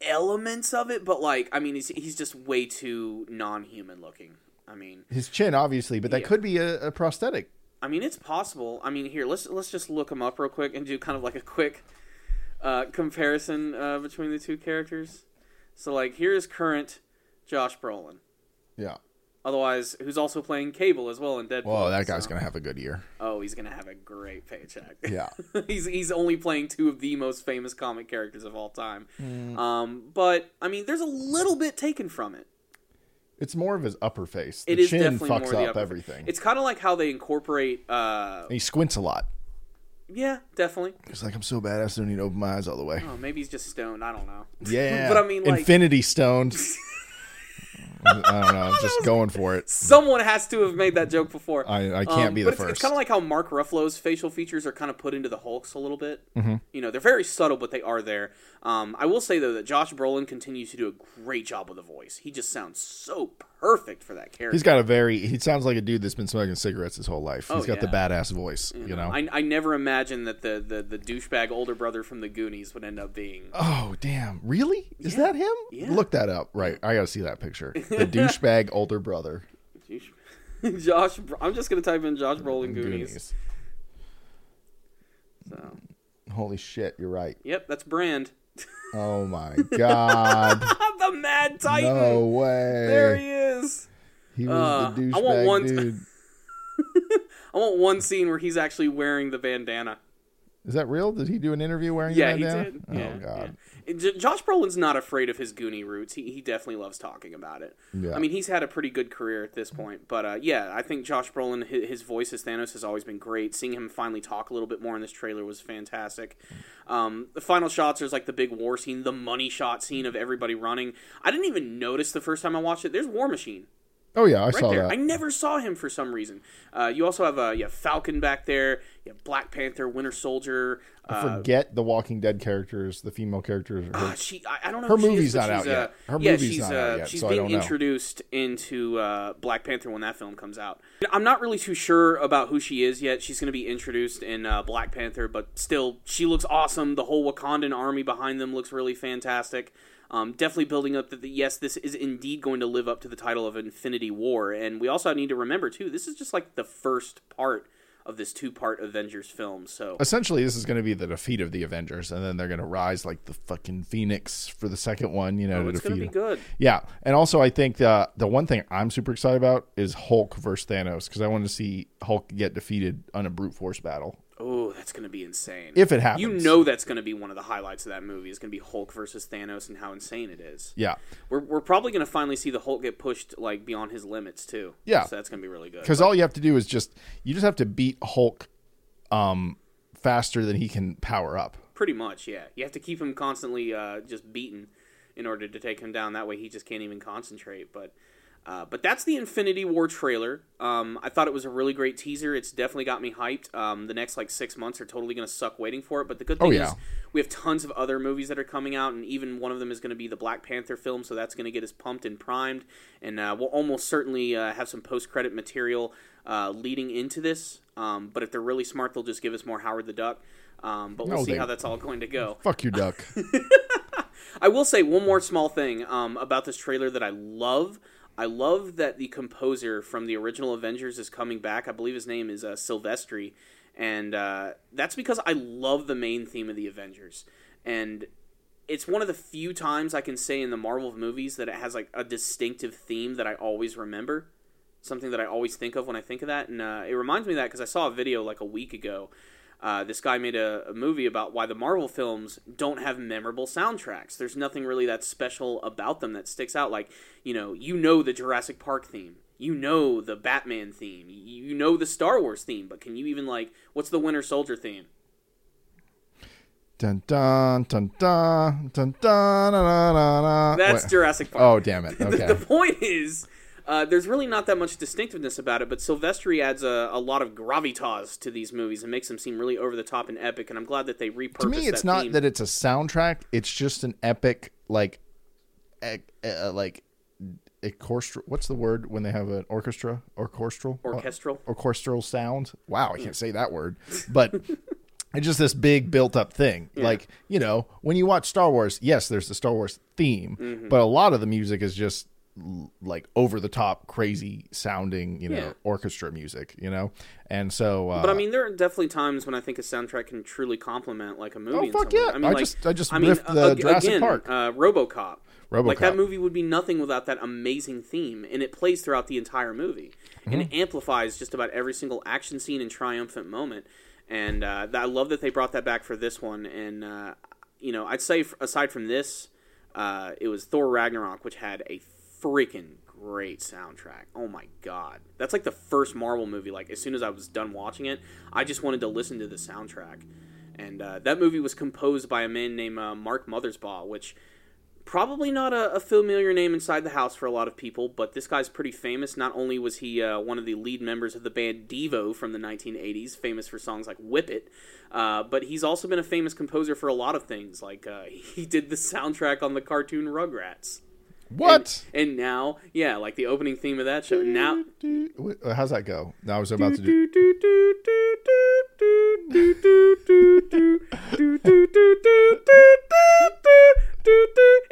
[SPEAKER 3] elements of it, but like, I mean, he's, he's just way too non-human looking. I mean,
[SPEAKER 4] his chin, obviously, but that
[SPEAKER 3] Yeah.
[SPEAKER 4] could be a, a prosthetic.
[SPEAKER 3] I mean, it's possible. I mean, here let's let's just look him up real quick and do kind of like a quick uh, comparison uh, between the two characters. So, like, here is current Josh Brolin.
[SPEAKER 4] Yeah.
[SPEAKER 3] Otherwise, who's also playing Cable as well in Deadpool.
[SPEAKER 4] Well, that guy's
[SPEAKER 3] so-
[SPEAKER 4] gonna have a good year.
[SPEAKER 3] Oh, he's gonna have a great paycheck.
[SPEAKER 4] Yeah.
[SPEAKER 3] he's he's only playing two of the most famous comic characters of all time.
[SPEAKER 4] Mm.
[SPEAKER 3] Um, but I mean, there's a little bit taken from it.
[SPEAKER 4] It's more of his upper face. The
[SPEAKER 3] It is
[SPEAKER 4] chin
[SPEAKER 3] definitely
[SPEAKER 4] fucks up
[SPEAKER 3] upper-
[SPEAKER 4] everything.
[SPEAKER 3] It's kind of like how they incorporate. Uh,
[SPEAKER 4] he squints a lot.
[SPEAKER 3] yeah, definitely.
[SPEAKER 4] He's like, I'm so badass, I don't need to open my eyes all the way.
[SPEAKER 3] Oh, maybe he's just stoned. I don't know.
[SPEAKER 4] Yeah.
[SPEAKER 3] but I mean, like,
[SPEAKER 4] Infinity Stoned. I don't know. I'm just going for it.
[SPEAKER 3] someone has to have made that joke before.
[SPEAKER 4] I, I can't
[SPEAKER 3] Um,
[SPEAKER 4] be
[SPEAKER 3] but
[SPEAKER 4] the
[SPEAKER 3] it's,
[SPEAKER 4] first.
[SPEAKER 3] It's kind of like how Mark Ruffalo's facial features are kind of put into the Hulk's a little bit. Mm-hmm. You know, they're very subtle, but they are there. Um, I will say though that Josh Brolin continues to do a great job with the voice. He just sounds so perfect for that character.
[SPEAKER 4] He's got a very. He sounds like a dude that's been smoking cigarettes his whole life.
[SPEAKER 3] Oh, He's
[SPEAKER 4] got the badass voice. You know.
[SPEAKER 3] I, I never imagined that the, the, the douchebag older brother from the Goonies would end up being.
[SPEAKER 4] oh damn! Really? Is that him?
[SPEAKER 3] Yeah.
[SPEAKER 4] Look that up. Right. I gotta see that picture. The douchebag older brother.
[SPEAKER 3] Josh. I'm just gonna type in Josh Brolin Goonies.
[SPEAKER 4] Goonies.
[SPEAKER 3] So,
[SPEAKER 4] Holy shit! You're right.
[SPEAKER 3] yep, that's Brand.
[SPEAKER 4] Oh my god!
[SPEAKER 3] the Mad Titan.
[SPEAKER 4] no way.
[SPEAKER 3] There he is.
[SPEAKER 4] He was
[SPEAKER 3] Uh,
[SPEAKER 4] the
[SPEAKER 3] I want one-
[SPEAKER 4] dude.
[SPEAKER 3] I want one scene where he's actually wearing the bandana.
[SPEAKER 4] Is that real? Did he do an interview wearing
[SPEAKER 3] Yeah,
[SPEAKER 4] the
[SPEAKER 3] he
[SPEAKER 4] bandana?
[SPEAKER 3] did.
[SPEAKER 4] Oh
[SPEAKER 3] yeah,
[SPEAKER 4] god.
[SPEAKER 3] yeah. J- Josh Brolin's not afraid of his Goonie roots. He, he definitely loves talking about it.
[SPEAKER 4] Yeah.
[SPEAKER 3] I mean, he's had a pretty good career at this point. But uh, yeah, I think Josh Brolin, his, his voice as Thanos has always been great. Seeing him finally talk a little bit more in this trailer was fantastic. Um, the final shots, there's like the big war scene, the money shot scene of everybody running. I didn't even notice the first time I watched it. There's War Machine
[SPEAKER 4] Oh yeah, I
[SPEAKER 3] right
[SPEAKER 4] saw
[SPEAKER 3] there.
[SPEAKER 4] that.
[SPEAKER 3] I never saw him for some reason. Uh, you also have uh, you have Falcon back there. You have Black Panther, Winter Soldier. Uh,
[SPEAKER 4] Forget the Walking Dead characters, the female characters. Are
[SPEAKER 3] uh, she, I, I don't know.
[SPEAKER 4] Her movie's
[SPEAKER 3] is,
[SPEAKER 4] not out yet.
[SPEAKER 3] Uh,
[SPEAKER 4] Her
[SPEAKER 3] yeah,
[SPEAKER 4] movie's
[SPEAKER 3] she's,
[SPEAKER 4] not
[SPEAKER 3] uh,
[SPEAKER 4] out yet,
[SPEAKER 3] She's
[SPEAKER 4] so I
[SPEAKER 3] being
[SPEAKER 4] don't know.
[SPEAKER 3] introduced into uh, Black Panther when that film comes out. I'm not really too sure about who she is yet. She's going to be introduced in uh, Black Panther, but still, she looks awesome. The whole Wakandan army behind them looks really fantastic. Um, definitely building up that the, yes, this is indeed going to live up to the title of Infinity War, and we also need to remember too, this is just like the first part of this two-part Avengers film. So
[SPEAKER 4] Essentially, this is going to be the defeat of the Avengers, and then they're going to rise like the fucking Phoenix for the second one. You know,
[SPEAKER 3] oh,
[SPEAKER 4] to
[SPEAKER 3] it's
[SPEAKER 4] defeat.
[SPEAKER 3] going to be good.
[SPEAKER 4] Yeah, and also I think the the one thing I'm super excited about is Hulk versus Thanos because I want to see Hulk get defeated on a brute force battle.
[SPEAKER 3] Oh, that's going to be insane.
[SPEAKER 4] If it happens.
[SPEAKER 3] You know that's going to be one of the highlights of that movie It's going to be Hulk versus Thanos and how insane it is.
[SPEAKER 4] Yeah,
[SPEAKER 3] We're, we're probably going to finally see the Hulk get pushed like beyond his limits too.
[SPEAKER 4] Yeah.
[SPEAKER 3] So that's going to be really good.
[SPEAKER 4] because all you have to do is just you just have to beat Hulk um faster than he can power up.
[SPEAKER 3] Pretty much, yeah. You have to keep him constantly uh, just beaten in order to take him down. That way he just can't even concentrate. But uh, but that's the Infinity War trailer. Um, I thought it was a really great teaser. It's definitely got me hyped. Um, the next like six months are totally going to suck waiting for it. But the good
[SPEAKER 4] Oh,
[SPEAKER 3] thing
[SPEAKER 4] yeah.
[SPEAKER 3] is we have tons of other movies that are coming out, and even one of them is going to be the Black Panther film. So that's going to get us pumped and primed. And uh, we'll almost certainly uh, have some post credit material uh, leading into this. Um, but if they're really smart, they'll just give us more Howard the Duck. Um, but we'll
[SPEAKER 4] No,
[SPEAKER 3] see
[SPEAKER 4] they-
[SPEAKER 3] how that's all going to go.
[SPEAKER 4] Fuck you, Duck.
[SPEAKER 3] I will say one more small thing um, about this trailer that I love. I love that the composer from the original Avengers is coming back. I believe his name is uh, Silvestri, and uh, that's because I love the main theme of the Avengers. And it's one of the few times I can say in the Marvel movies that it has like a distinctive theme that I always remember, something that I always think of when I think of that. And uh, it reminds me of that because I saw a video like a week ago. Uh, this guy made a, a, movie about why the Marvel films don't have memorable soundtracks. There's nothing really that special about them that sticks out. Like, you know, you know the Jurassic Park theme, you know the Batman theme, you know the Star Wars theme, but can you even, like, what's the Winter Soldier theme?
[SPEAKER 4] Dun dun dun dun dun dun. dun, dun, dun.
[SPEAKER 3] That's
[SPEAKER 4] Wait.
[SPEAKER 3] Jurassic Park.
[SPEAKER 4] Oh damn it! Okay.
[SPEAKER 3] the, the point is, uh, there's really not that much distinctiveness about it, but Silvestri adds a, a lot of gravitas to these movies and makes them seem really over the top and epic. And I'm glad that they repurposed.
[SPEAKER 4] to me, it's
[SPEAKER 3] that
[SPEAKER 4] not
[SPEAKER 3] theme.
[SPEAKER 4] that it's a soundtrack. It's just an epic like, ec- uh, like, orchestra. What's the word when they have an orchestra? Or orchestral.
[SPEAKER 3] orchestral.
[SPEAKER 4] orchestral sound. Wow, I can't say that word. But it's just this big built up thing. Like, you know, when you watch Star Wars, yes, there's the Star Wars theme,
[SPEAKER 3] Mm-hmm.
[SPEAKER 4] but a lot of the music is just like over the top crazy sounding, you know,
[SPEAKER 3] Yeah.
[SPEAKER 4] orchestra music, you know? And so uh
[SPEAKER 3] But I mean, there are definitely times when I think a soundtrack can truly complement like a movie.
[SPEAKER 4] Oh, fuck yeah.
[SPEAKER 3] I mean,
[SPEAKER 4] I
[SPEAKER 3] like,
[SPEAKER 4] just- I just
[SPEAKER 3] I mean,
[SPEAKER 4] the
[SPEAKER 3] ag-
[SPEAKER 4] Jurassic
[SPEAKER 3] again,
[SPEAKER 4] Park.
[SPEAKER 3] Uh, RoboCop.
[SPEAKER 4] RoboCop.
[SPEAKER 3] Like that movie would be nothing without that amazing theme, and it plays throughout the entire movie, and
[SPEAKER 4] Mm-hmm.
[SPEAKER 3] it amplifies just about every single action scene and triumphant moment. And uh, I love that they brought that back for this one. And uh, you know, I'd say aside from this, uh, it was Thor Ragnarok, which had a freaking great soundtrack. Oh my god, that's like the first Marvel movie. Like as soon as I was done watching it, I just wanted to listen to the soundtrack. And uh, that movie was composed by a man named uh, Mark Mothersbaugh, which probably not a, a familiar name inside the house for a lot of people, but this guy's pretty famous. Not only was he uh, one of the lead members of the band Devo from the 1980s, famous for songs like Whip It, uh, but he's also been a famous composer for a lot of things. Like uh, he did the soundtrack on the cartoon Rugrats.
[SPEAKER 4] What?
[SPEAKER 3] And, and now, yeah, like the opening theme of that show. Now.
[SPEAKER 4] How's that go? Now I was about to do.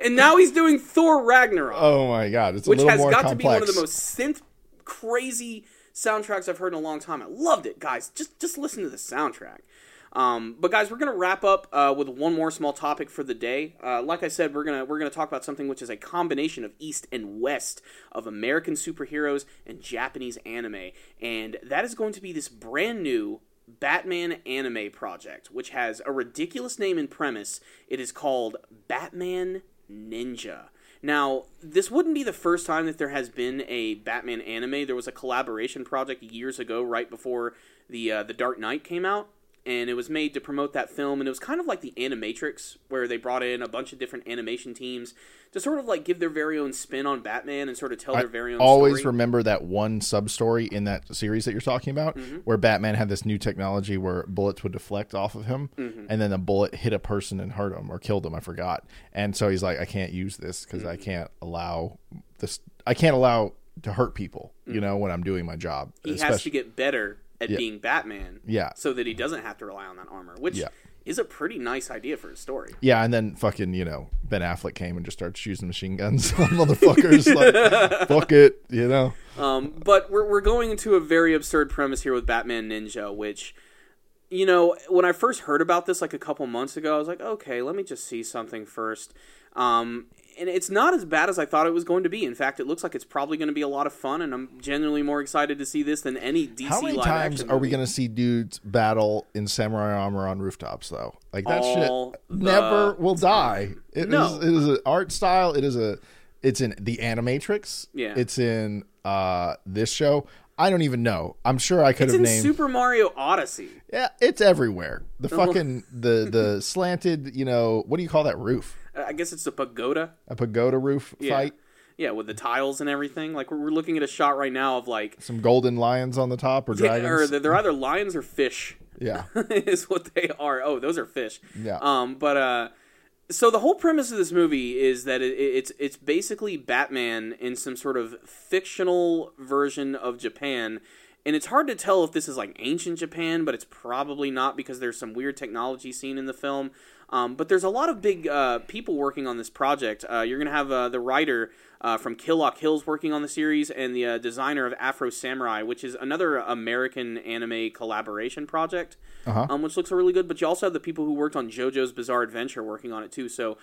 [SPEAKER 3] And now he's doing Thor Ragnarok.
[SPEAKER 4] Oh my god, it's a
[SPEAKER 3] which has got
[SPEAKER 4] complex.
[SPEAKER 3] to be one of the most synth crazy soundtracks I've heard in a long time. I loved it, guys. Just just listen to the soundtrack. Um, but guys, we're gonna wrap up uh, with one more small topic for the day. Uh, like I said, we're gonna we're gonna talk about something which is a combination of East and West of American superheroes and Japanese anime, and that is going to be this brand new Batman anime project, which has a ridiculous name and premise. It is called Batman Ninja. Now, this wouldn't be the first time that there has been a Batman anime. There was a collaboration project years ago, right before the uh, the Dark Knight came out, and it was made to promote that film. And it was kind of like the Animatrix, where they brought in a bunch of different animation teams to sort of like give their very own spin on Batman and sort of tell
[SPEAKER 4] I
[SPEAKER 3] their very own.
[SPEAKER 4] always
[SPEAKER 3] story.
[SPEAKER 4] remember that one sub story in that series that you're talking about,
[SPEAKER 3] Mm-hmm.
[SPEAKER 4] where Batman had this new technology where bullets would deflect off of him,
[SPEAKER 3] Mm-hmm.
[SPEAKER 4] and then a bullet hit a person and hurt him or killed him. I forgot, and so he's like, I can't use this because
[SPEAKER 3] Mm-hmm.
[SPEAKER 4] I can't allow this. I can't allow to hurt people. You know, when I'm doing my job,
[SPEAKER 3] Mm-hmm. he has to get better at being Batman.
[SPEAKER 4] Yeah.
[SPEAKER 3] So that he doesn't have to rely on that armor, which
[SPEAKER 4] Yeah.
[SPEAKER 3] is a pretty nice idea for a story.
[SPEAKER 4] Yeah, and then fucking, you know, Ben Affleck came and just started shooting machine guns on motherfuckers. like, fuck it, you know.
[SPEAKER 3] Um, but we're, we're going into a very absurd premise here with Batman Ninja, which, you know, when I first heard about this like a couple months ago, I was like, okay, let me just see something first. Um, and it's not as bad as I thought it was going to be. In fact, it looks like it's probably going to be a lot of fun, and I'm genuinely more excited to see this than any DC
[SPEAKER 4] How many times are we going to see dudes battle in samurai armor on rooftops, though? Like that
[SPEAKER 3] All
[SPEAKER 4] shit never will die. It is.
[SPEAKER 3] No.
[SPEAKER 4] It is an art style. It is a. It's in the Animatrix.
[SPEAKER 3] Yeah.
[SPEAKER 4] It's in uh this show. I don't even know. I'm sure I could
[SPEAKER 3] It's
[SPEAKER 4] have
[SPEAKER 3] in
[SPEAKER 4] named.
[SPEAKER 3] Super Mario Odyssey.
[SPEAKER 4] yeah, it's everywhere. The fucking the the slanted. You know what do you call that roof?
[SPEAKER 3] I guess it's a pagoda.
[SPEAKER 4] A pagoda roof
[SPEAKER 3] Yeah.
[SPEAKER 4] fight.
[SPEAKER 3] Yeah, with the tiles and everything. Like we're, looking at a shot right now of like,
[SPEAKER 4] Some golden lions on the top or
[SPEAKER 3] yeah,
[SPEAKER 4] dragons.
[SPEAKER 3] or they're, they're either lions or fish.
[SPEAKER 4] yeah.
[SPEAKER 3] is what they are. Oh, those are fish.
[SPEAKER 4] Yeah.
[SPEAKER 3] Um, but uh, so the whole premise of this movie is that it, it's it's basically Batman in some sort of fictional version of Japan. And it's hard to tell if this is like ancient Japan, but it's probably not because there's some weird technology seen in the film. Um, but there's a lot of big uh, people working on this project. Uh, you're going to have uh, the writer uh, from Kill La Kills working on the series, and the uh, designer of Afro Samurai, which is another American anime collaboration project, um, which looks really good. But you also have the people who worked on JoJo's Bizarre Adventure working on it too. So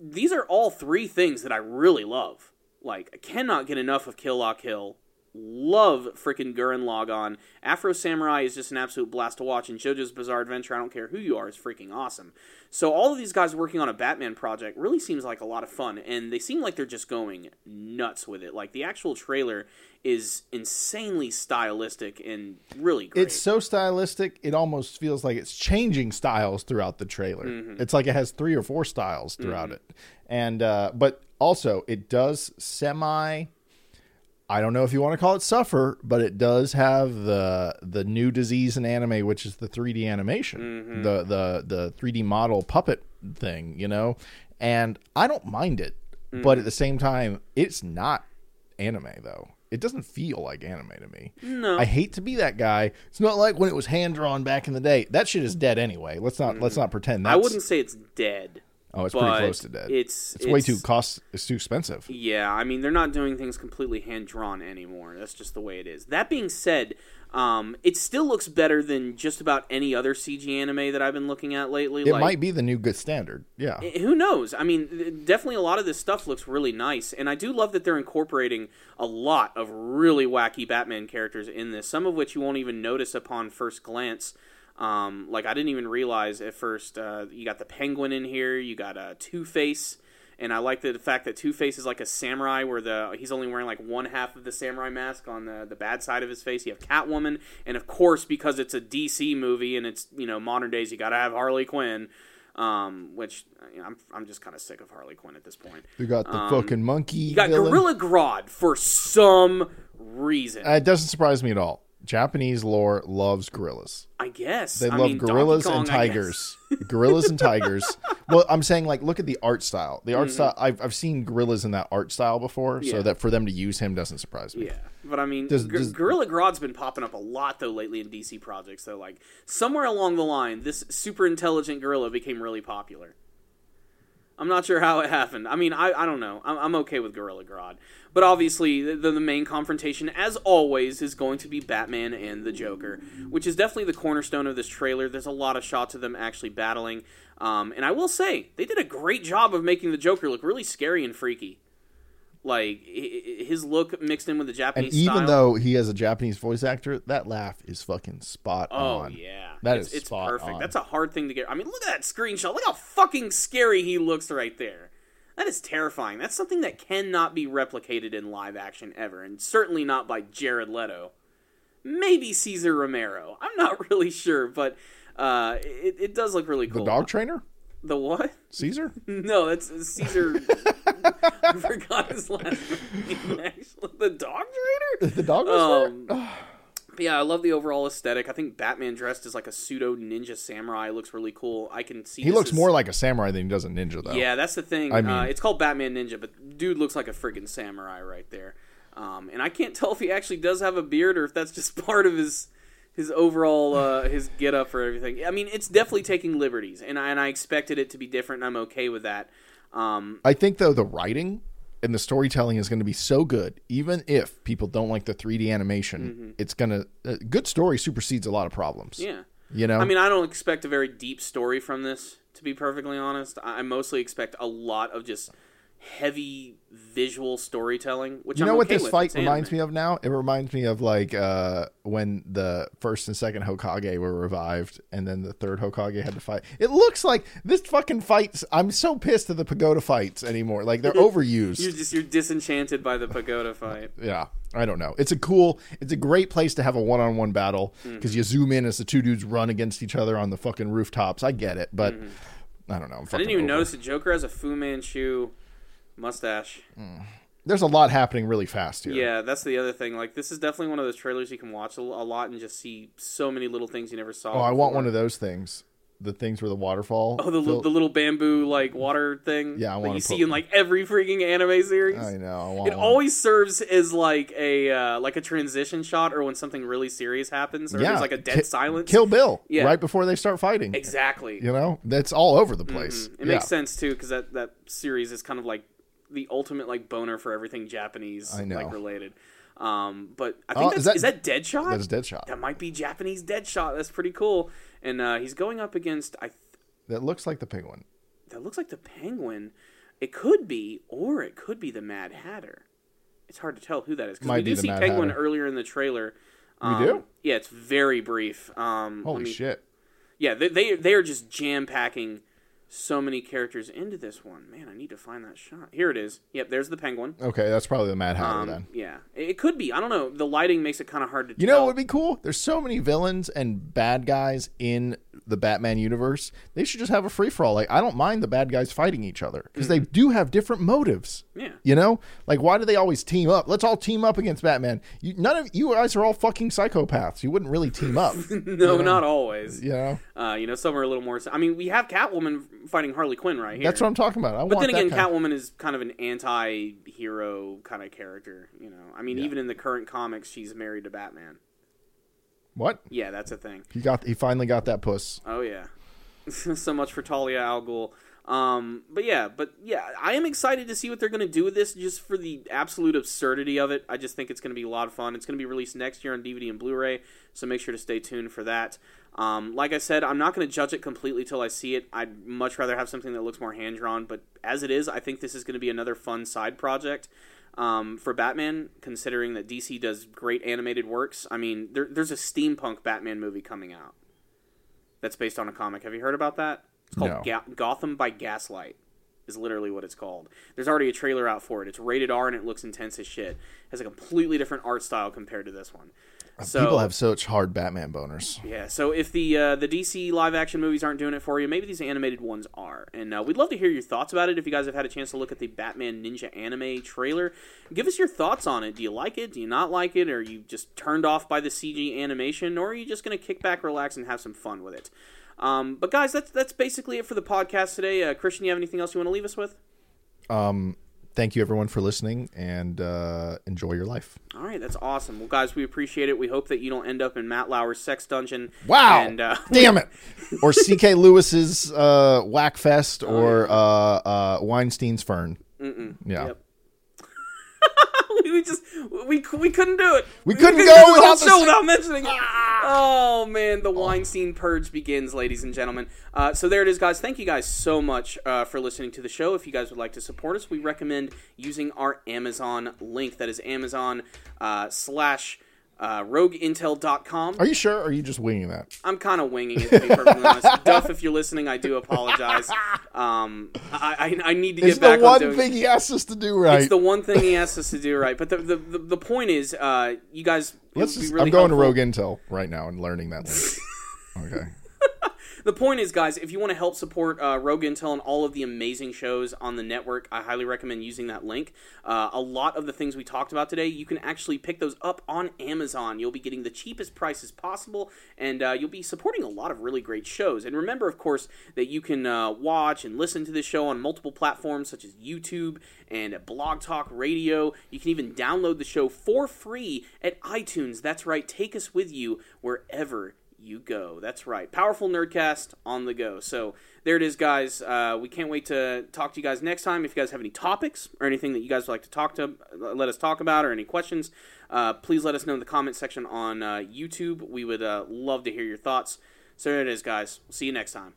[SPEAKER 3] these are all three things that I really love. Like, I cannot get enough of Kill La Kill. Love freaking Gurren Lagann. Afro Samurai is just an absolute blast to watch, and JoJo's Bizarre Adventure, I don't care who you are, is freaking awesome. So all of these guys working on a Batman project really seems like a lot of fun, and they seem like they're just going nuts with it. Like the actual trailer is insanely stylistic and really great.
[SPEAKER 4] It's so stylistic, it almost feels like it's changing styles throughout the trailer.
[SPEAKER 3] Mm-hmm.
[SPEAKER 4] It's like it has three or four styles throughout it. And uh but also it does semi I don't know if you want to call it suffer, but it does have the the new disease in anime, which is the 3D animation,
[SPEAKER 3] Mm-hmm.
[SPEAKER 4] the the the 3D model puppet thing, you know. And I don't mind it,
[SPEAKER 3] Mm-hmm.
[SPEAKER 4] but at the same time, it's not anime though. It doesn't feel like anime to me.
[SPEAKER 3] No.
[SPEAKER 4] I hate to be that guy. It's not like when it was hand drawn back in the day. That shit is dead anyway. Let's not let's not pretend. That's,
[SPEAKER 3] Mm-hmm. I wouldn't say it's dead.
[SPEAKER 4] Oh, it's pretty close to dead.
[SPEAKER 3] It's
[SPEAKER 4] it's way too cost. It's too expensive.
[SPEAKER 3] Yeah, I mean they're not doing things completely hand drawn anymore. That's just the way it is. That being said, um, it still looks better than just about any other CG anime that I've been looking at lately.
[SPEAKER 4] It
[SPEAKER 3] like,
[SPEAKER 4] might be the new good standard. Yeah.
[SPEAKER 3] who knows? I mean, definitely a lot of this stuff looks really nice, and I do love that they're incorporating a lot of really wacky Batman characters in this. Some of which you won't even notice upon first glance. Um, like I didn't even realize at first. Uh, you got the Penguin in here. You got uh, Two Face, and I like the, fact that Two Face is like a samurai, where the he's only wearing like one half of the samurai mask on the the bad side of his face. You have Catwoman, and of course, because it's a DC movie and it's you know modern days, you got to have Harley Quinn. Um, which you know, I'm I'm just kind of sick of Harley Quinn at this point.
[SPEAKER 4] You got the fucking monkey.
[SPEAKER 3] You got
[SPEAKER 4] villain.
[SPEAKER 3] Gorilla Grodd for some reason.
[SPEAKER 4] Uh, It doesn't surprise me at all. Japanese lore loves gorillas.
[SPEAKER 3] I guess
[SPEAKER 4] They
[SPEAKER 3] I
[SPEAKER 4] love
[SPEAKER 3] mean,
[SPEAKER 4] gorillas
[SPEAKER 3] Kong,
[SPEAKER 4] and tigers. gorillas and tigers. Well, I'm saying like look at the art style. The art style. I've I've seen gorillas in that art style before,
[SPEAKER 3] Mm-hmm. Yeah.
[SPEAKER 4] so that for them to use him doesn't surprise me.
[SPEAKER 3] Yeah, but I mean,
[SPEAKER 4] Does-
[SPEAKER 3] Gor-
[SPEAKER 4] does-
[SPEAKER 3] Gorilla Grodd's been popping up a lot though lately in DC projects. So like somewhere along the line, this super intelligent gorilla became really popular. I'm not sure how it happened. I mean, I, I don't know. I'm, I'm okay with Gorilla Grodd. But obviously, the, the main confrontation, as always, is going to be Batman and the Joker, which is definitely the cornerstone of this trailer. There's a lot of shots of them actually battling. Um, and I will say, they did a great job of making the Joker look really scary and freaky. Like, his look mixed in with the
[SPEAKER 4] And
[SPEAKER 3] Japanese
[SPEAKER 4] even
[SPEAKER 3] style.
[SPEAKER 4] though he has a Japanese voice actor, that laugh is fucking spot
[SPEAKER 3] Oh
[SPEAKER 4] on.
[SPEAKER 3] yeah,
[SPEAKER 4] That
[SPEAKER 3] it's,
[SPEAKER 4] is
[SPEAKER 3] it's perfect.
[SPEAKER 4] on.
[SPEAKER 3] That's a hard thing to get. I mean, look at that screenshot. Look how fucking scary he looks right there. That is terrifying. That's something that cannot be replicated in live action ever, and certainly not by Jared Leto. Maybe Cesar Romero. I'm not really sure, but uh, it, it does look really cool.
[SPEAKER 4] The dog trainer,
[SPEAKER 3] The what?
[SPEAKER 4] Caesar.
[SPEAKER 3] No, that's Caesar. I forgot his last name. Actually, the dog trainer.
[SPEAKER 4] the dog?
[SPEAKER 3] Um, yeah, I love the overall aesthetic. I think Batman dressed as like a pseudo ninja samurai looks really cool. I can see
[SPEAKER 4] he looks
[SPEAKER 3] as-
[SPEAKER 4] more like a samurai than he does a ninja, though.
[SPEAKER 3] Yeah, that's the thing.
[SPEAKER 4] I mean-
[SPEAKER 3] uh, it's called Batman Ninja, but dude looks like a freaking samurai right there. Um, and I can't tell if he actually does have a beard or if that's just part of his his overall uh, his get up for everything. I mean, it's definitely taking liberties, and I, and I expected it to be different, and I'm okay with that. Um,
[SPEAKER 4] I think though the writing and the storytelling is going to be so good, even if people don't like the 3D animation, it's going to uh, good story supersedes a lot of problems.
[SPEAKER 3] Mm-hmm. yeah.
[SPEAKER 4] you know.
[SPEAKER 3] I mean, I don't expect a very deep story from this, to be perfectly honest. I mostly expect a lot of just heavy visual storytelling, which
[SPEAKER 4] you
[SPEAKER 3] I'm
[SPEAKER 4] know what
[SPEAKER 3] okay
[SPEAKER 4] this fight reminds
[SPEAKER 3] anime.
[SPEAKER 4] me of now? It reminds me of like uh, when the first and second Hokage were revived, and then the third Hokage had to fight. It looks like this fucking fights. I'm so pissed at the pagoda fights anymore. Like they're overused.
[SPEAKER 3] You're just you're disenchanted by the pagoda fight.
[SPEAKER 4] yeah i don't know it's a cool it's a great place to have a one-on-one battle because you zoom in as the two dudes run against each other on the fucking rooftops i get it but i don't know I'm
[SPEAKER 3] I didn't even
[SPEAKER 4] over.
[SPEAKER 3] notice that Joker has a Fu Manchu mustache.
[SPEAKER 4] there's a lot happening really fast here
[SPEAKER 3] Yeah, that's the other thing. Like, this is definitely one of those trailers you can watch a, a lot and just see so many little things you never saw.
[SPEAKER 4] oh i want one of those things the things where the waterfall
[SPEAKER 3] Oh, the, the little bamboo like water thing.
[SPEAKER 4] Yeah, I wanna
[SPEAKER 3] you see in like every freaking anime series.
[SPEAKER 4] i know I want
[SPEAKER 3] It
[SPEAKER 4] one.
[SPEAKER 3] always serves as like a uh, like a transition shot, or when something really serious happens, or
[SPEAKER 4] yeah
[SPEAKER 3] there's like a dead
[SPEAKER 4] Ki-
[SPEAKER 3] silence.
[SPEAKER 4] kill bill
[SPEAKER 3] Yeah.
[SPEAKER 4] right before they start fighting
[SPEAKER 3] exactly.
[SPEAKER 4] you know that's all over the place
[SPEAKER 3] It makes sense too because that that series is kind of like the ultimate like boner for everything Japanese
[SPEAKER 4] I know.
[SPEAKER 3] like related. Um, but I
[SPEAKER 4] Oh,
[SPEAKER 3] think
[SPEAKER 4] is
[SPEAKER 3] that's,
[SPEAKER 4] that-
[SPEAKER 3] is that Deadshot?
[SPEAKER 4] that's deadshot
[SPEAKER 3] That might be Japanese Deadshot. That's pretty cool. And uh, he's going up against I.
[SPEAKER 4] that looks like the penguin
[SPEAKER 3] That looks like the Penguin. It could be, or it could be the Mad Hatter. It's hard to tell who that is because we do
[SPEAKER 4] the
[SPEAKER 3] see
[SPEAKER 4] Mad
[SPEAKER 3] Penguin
[SPEAKER 4] Hatter.
[SPEAKER 3] earlier in the trailer.
[SPEAKER 4] We
[SPEAKER 3] Um,
[SPEAKER 4] do?
[SPEAKER 3] Yeah, it's very brief. Um,
[SPEAKER 4] holy
[SPEAKER 3] me-
[SPEAKER 4] shit
[SPEAKER 3] Yeah, they they, they are just jam packing so many characters into this one. Man, I need to find that shot. Here it is. Yep, there's the Penguin.
[SPEAKER 4] okay that's probably the mad hatter
[SPEAKER 3] Um,
[SPEAKER 4] then
[SPEAKER 3] yeah, it could be. I don't know. The lighting makes it kind of hard to.
[SPEAKER 4] You know
[SPEAKER 3] tell.
[SPEAKER 4] what would be cool? There's so many villains and bad guys in the Batman universe. They should just have a free for all. Like I don't mind the bad guys fighting each other because they do have different motives.
[SPEAKER 3] Mm-hmm. Yeah.
[SPEAKER 4] You know, like why do they always team up? Let's all team up against Batman. You, none of you guys are all fucking psychopaths. You wouldn't really team up.
[SPEAKER 3] no, not always.
[SPEAKER 4] you know,
[SPEAKER 3] Uh, you know, some are a little more. I mean, we have Catwoman fighting Harley Quinn right here.
[SPEAKER 4] that's what I'm talking about. I
[SPEAKER 3] But then again, Catwoman is kind of an anti-hero kind of character. You know, I mean, even in the current comics, she's married to Batman.
[SPEAKER 4] what
[SPEAKER 3] Yeah, that's a thing.
[SPEAKER 4] he got. He finally got that puss.
[SPEAKER 3] Oh yeah, so much for Talia al Ghul. Um, but yeah, but yeah, I am excited to see what they're going to do with this, just for the absolute absurdity of it. I just think it's going to be a lot of fun. It's going to be released next year on DVD and Blu-ray, so make sure to stay tuned for that. Um, like I said, I'm not going to judge it completely till I see it. I'd much rather have something that looks more hand drawn. But as it is, I think this is going to be another fun side project um, for Batman, considering that DC does great animated works. I mean, there, there's a steampunk Batman movie coming out that's based on a comic. Have you heard about that? It's called
[SPEAKER 4] No.
[SPEAKER 3] Ga- Gotham by Gaslight. Is literally what it's called. There's already a trailer out for it. It's rated R and it looks intense as shit. It has a completely different art style compared to this one. So
[SPEAKER 4] People have such hard Batman boners.
[SPEAKER 3] yeah. So if the uh, the DC live action movies aren't doing it for you, maybe these animated ones are. And uh, we'd love to hear your thoughts about it. If you guys have had a chance to look at the Batman Ninja anime trailer, give us your thoughts on it. Do you like it? Do you not like it? Are you just turned off by the CG animation, or are you just going to kick back, relax, and have some fun with it? Um, but guys, that's that's basically it for the podcast today. Uh, Christian, you have anything else you want to leave us with?
[SPEAKER 4] Um, thank you everyone for listening and uh, enjoy your life.
[SPEAKER 3] All right, that's awesome. Well, guys, we appreciate it. We hope that you don't end up in Matt Lauer's sex dungeon.
[SPEAKER 4] Wow!
[SPEAKER 3] And uh,
[SPEAKER 4] Damn it! or C.K. Lewis's uh, Whackfest,
[SPEAKER 3] Oh,
[SPEAKER 4] or uh, uh, Weinstein's Fern. Yeah.
[SPEAKER 3] Yep. We we we couldn't do it.
[SPEAKER 4] We couldn't
[SPEAKER 3] do
[SPEAKER 4] go
[SPEAKER 3] the whole
[SPEAKER 4] without the
[SPEAKER 3] show without mentioning it. Oh man, the Weinstein purge begins, ladies and gentlemen. Uh, so there it is, guys. Thank you guys so much uh, for listening to the show. If you guys would like to support us, we recommend using our Amazon link. That is Amazon uh, slash. Uh, RogueIntel.com.
[SPEAKER 4] Are you sure? Or are you just winging that?
[SPEAKER 3] I'm kind of winging it to be perfectly honest. Duff, if you're listening, I do apologize. Um, I, I, I need to
[SPEAKER 4] It's
[SPEAKER 3] get back
[SPEAKER 4] the
[SPEAKER 3] on
[SPEAKER 4] one
[SPEAKER 3] doing
[SPEAKER 4] thing he asked us to do right.
[SPEAKER 3] it's the one thing he asked us to do right. But the the, the, the point is, uh, you guys.
[SPEAKER 4] Let's just,
[SPEAKER 3] really
[SPEAKER 4] I'm going
[SPEAKER 3] helpful-
[SPEAKER 4] to Rogue Intel right now and learning that link. okay.
[SPEAKER 3] The point is, guys, if you want to help support uh, Rogue Intel and all of the amazing shows on the network, I highly recommend using that link. Uh, a lot of the things we talked about today, you can actually pick those up on Amazon. You'll be getting the cheapest prices possible, and uh, you'll be supporting a lot of really great shows. And remember, of course, that you can uh, watch and listen to this show on multiple platforms such as YouTube and Blog Talk Radio. You can even download the show for free at iTunes. That's right, take us with you wherever you go. That's right. Powerful Nerdcast on the go. So there it is, guys. Uh, we can't wait to talk to you guys next time. If you guys have any topics or anything that you guys would like to talk to, let us talk about, or any questions, uh, please let us know in the comment section on uh, YouTube. We would uh, love to hear your thoughts. So there it is, guys. We'll see you next time.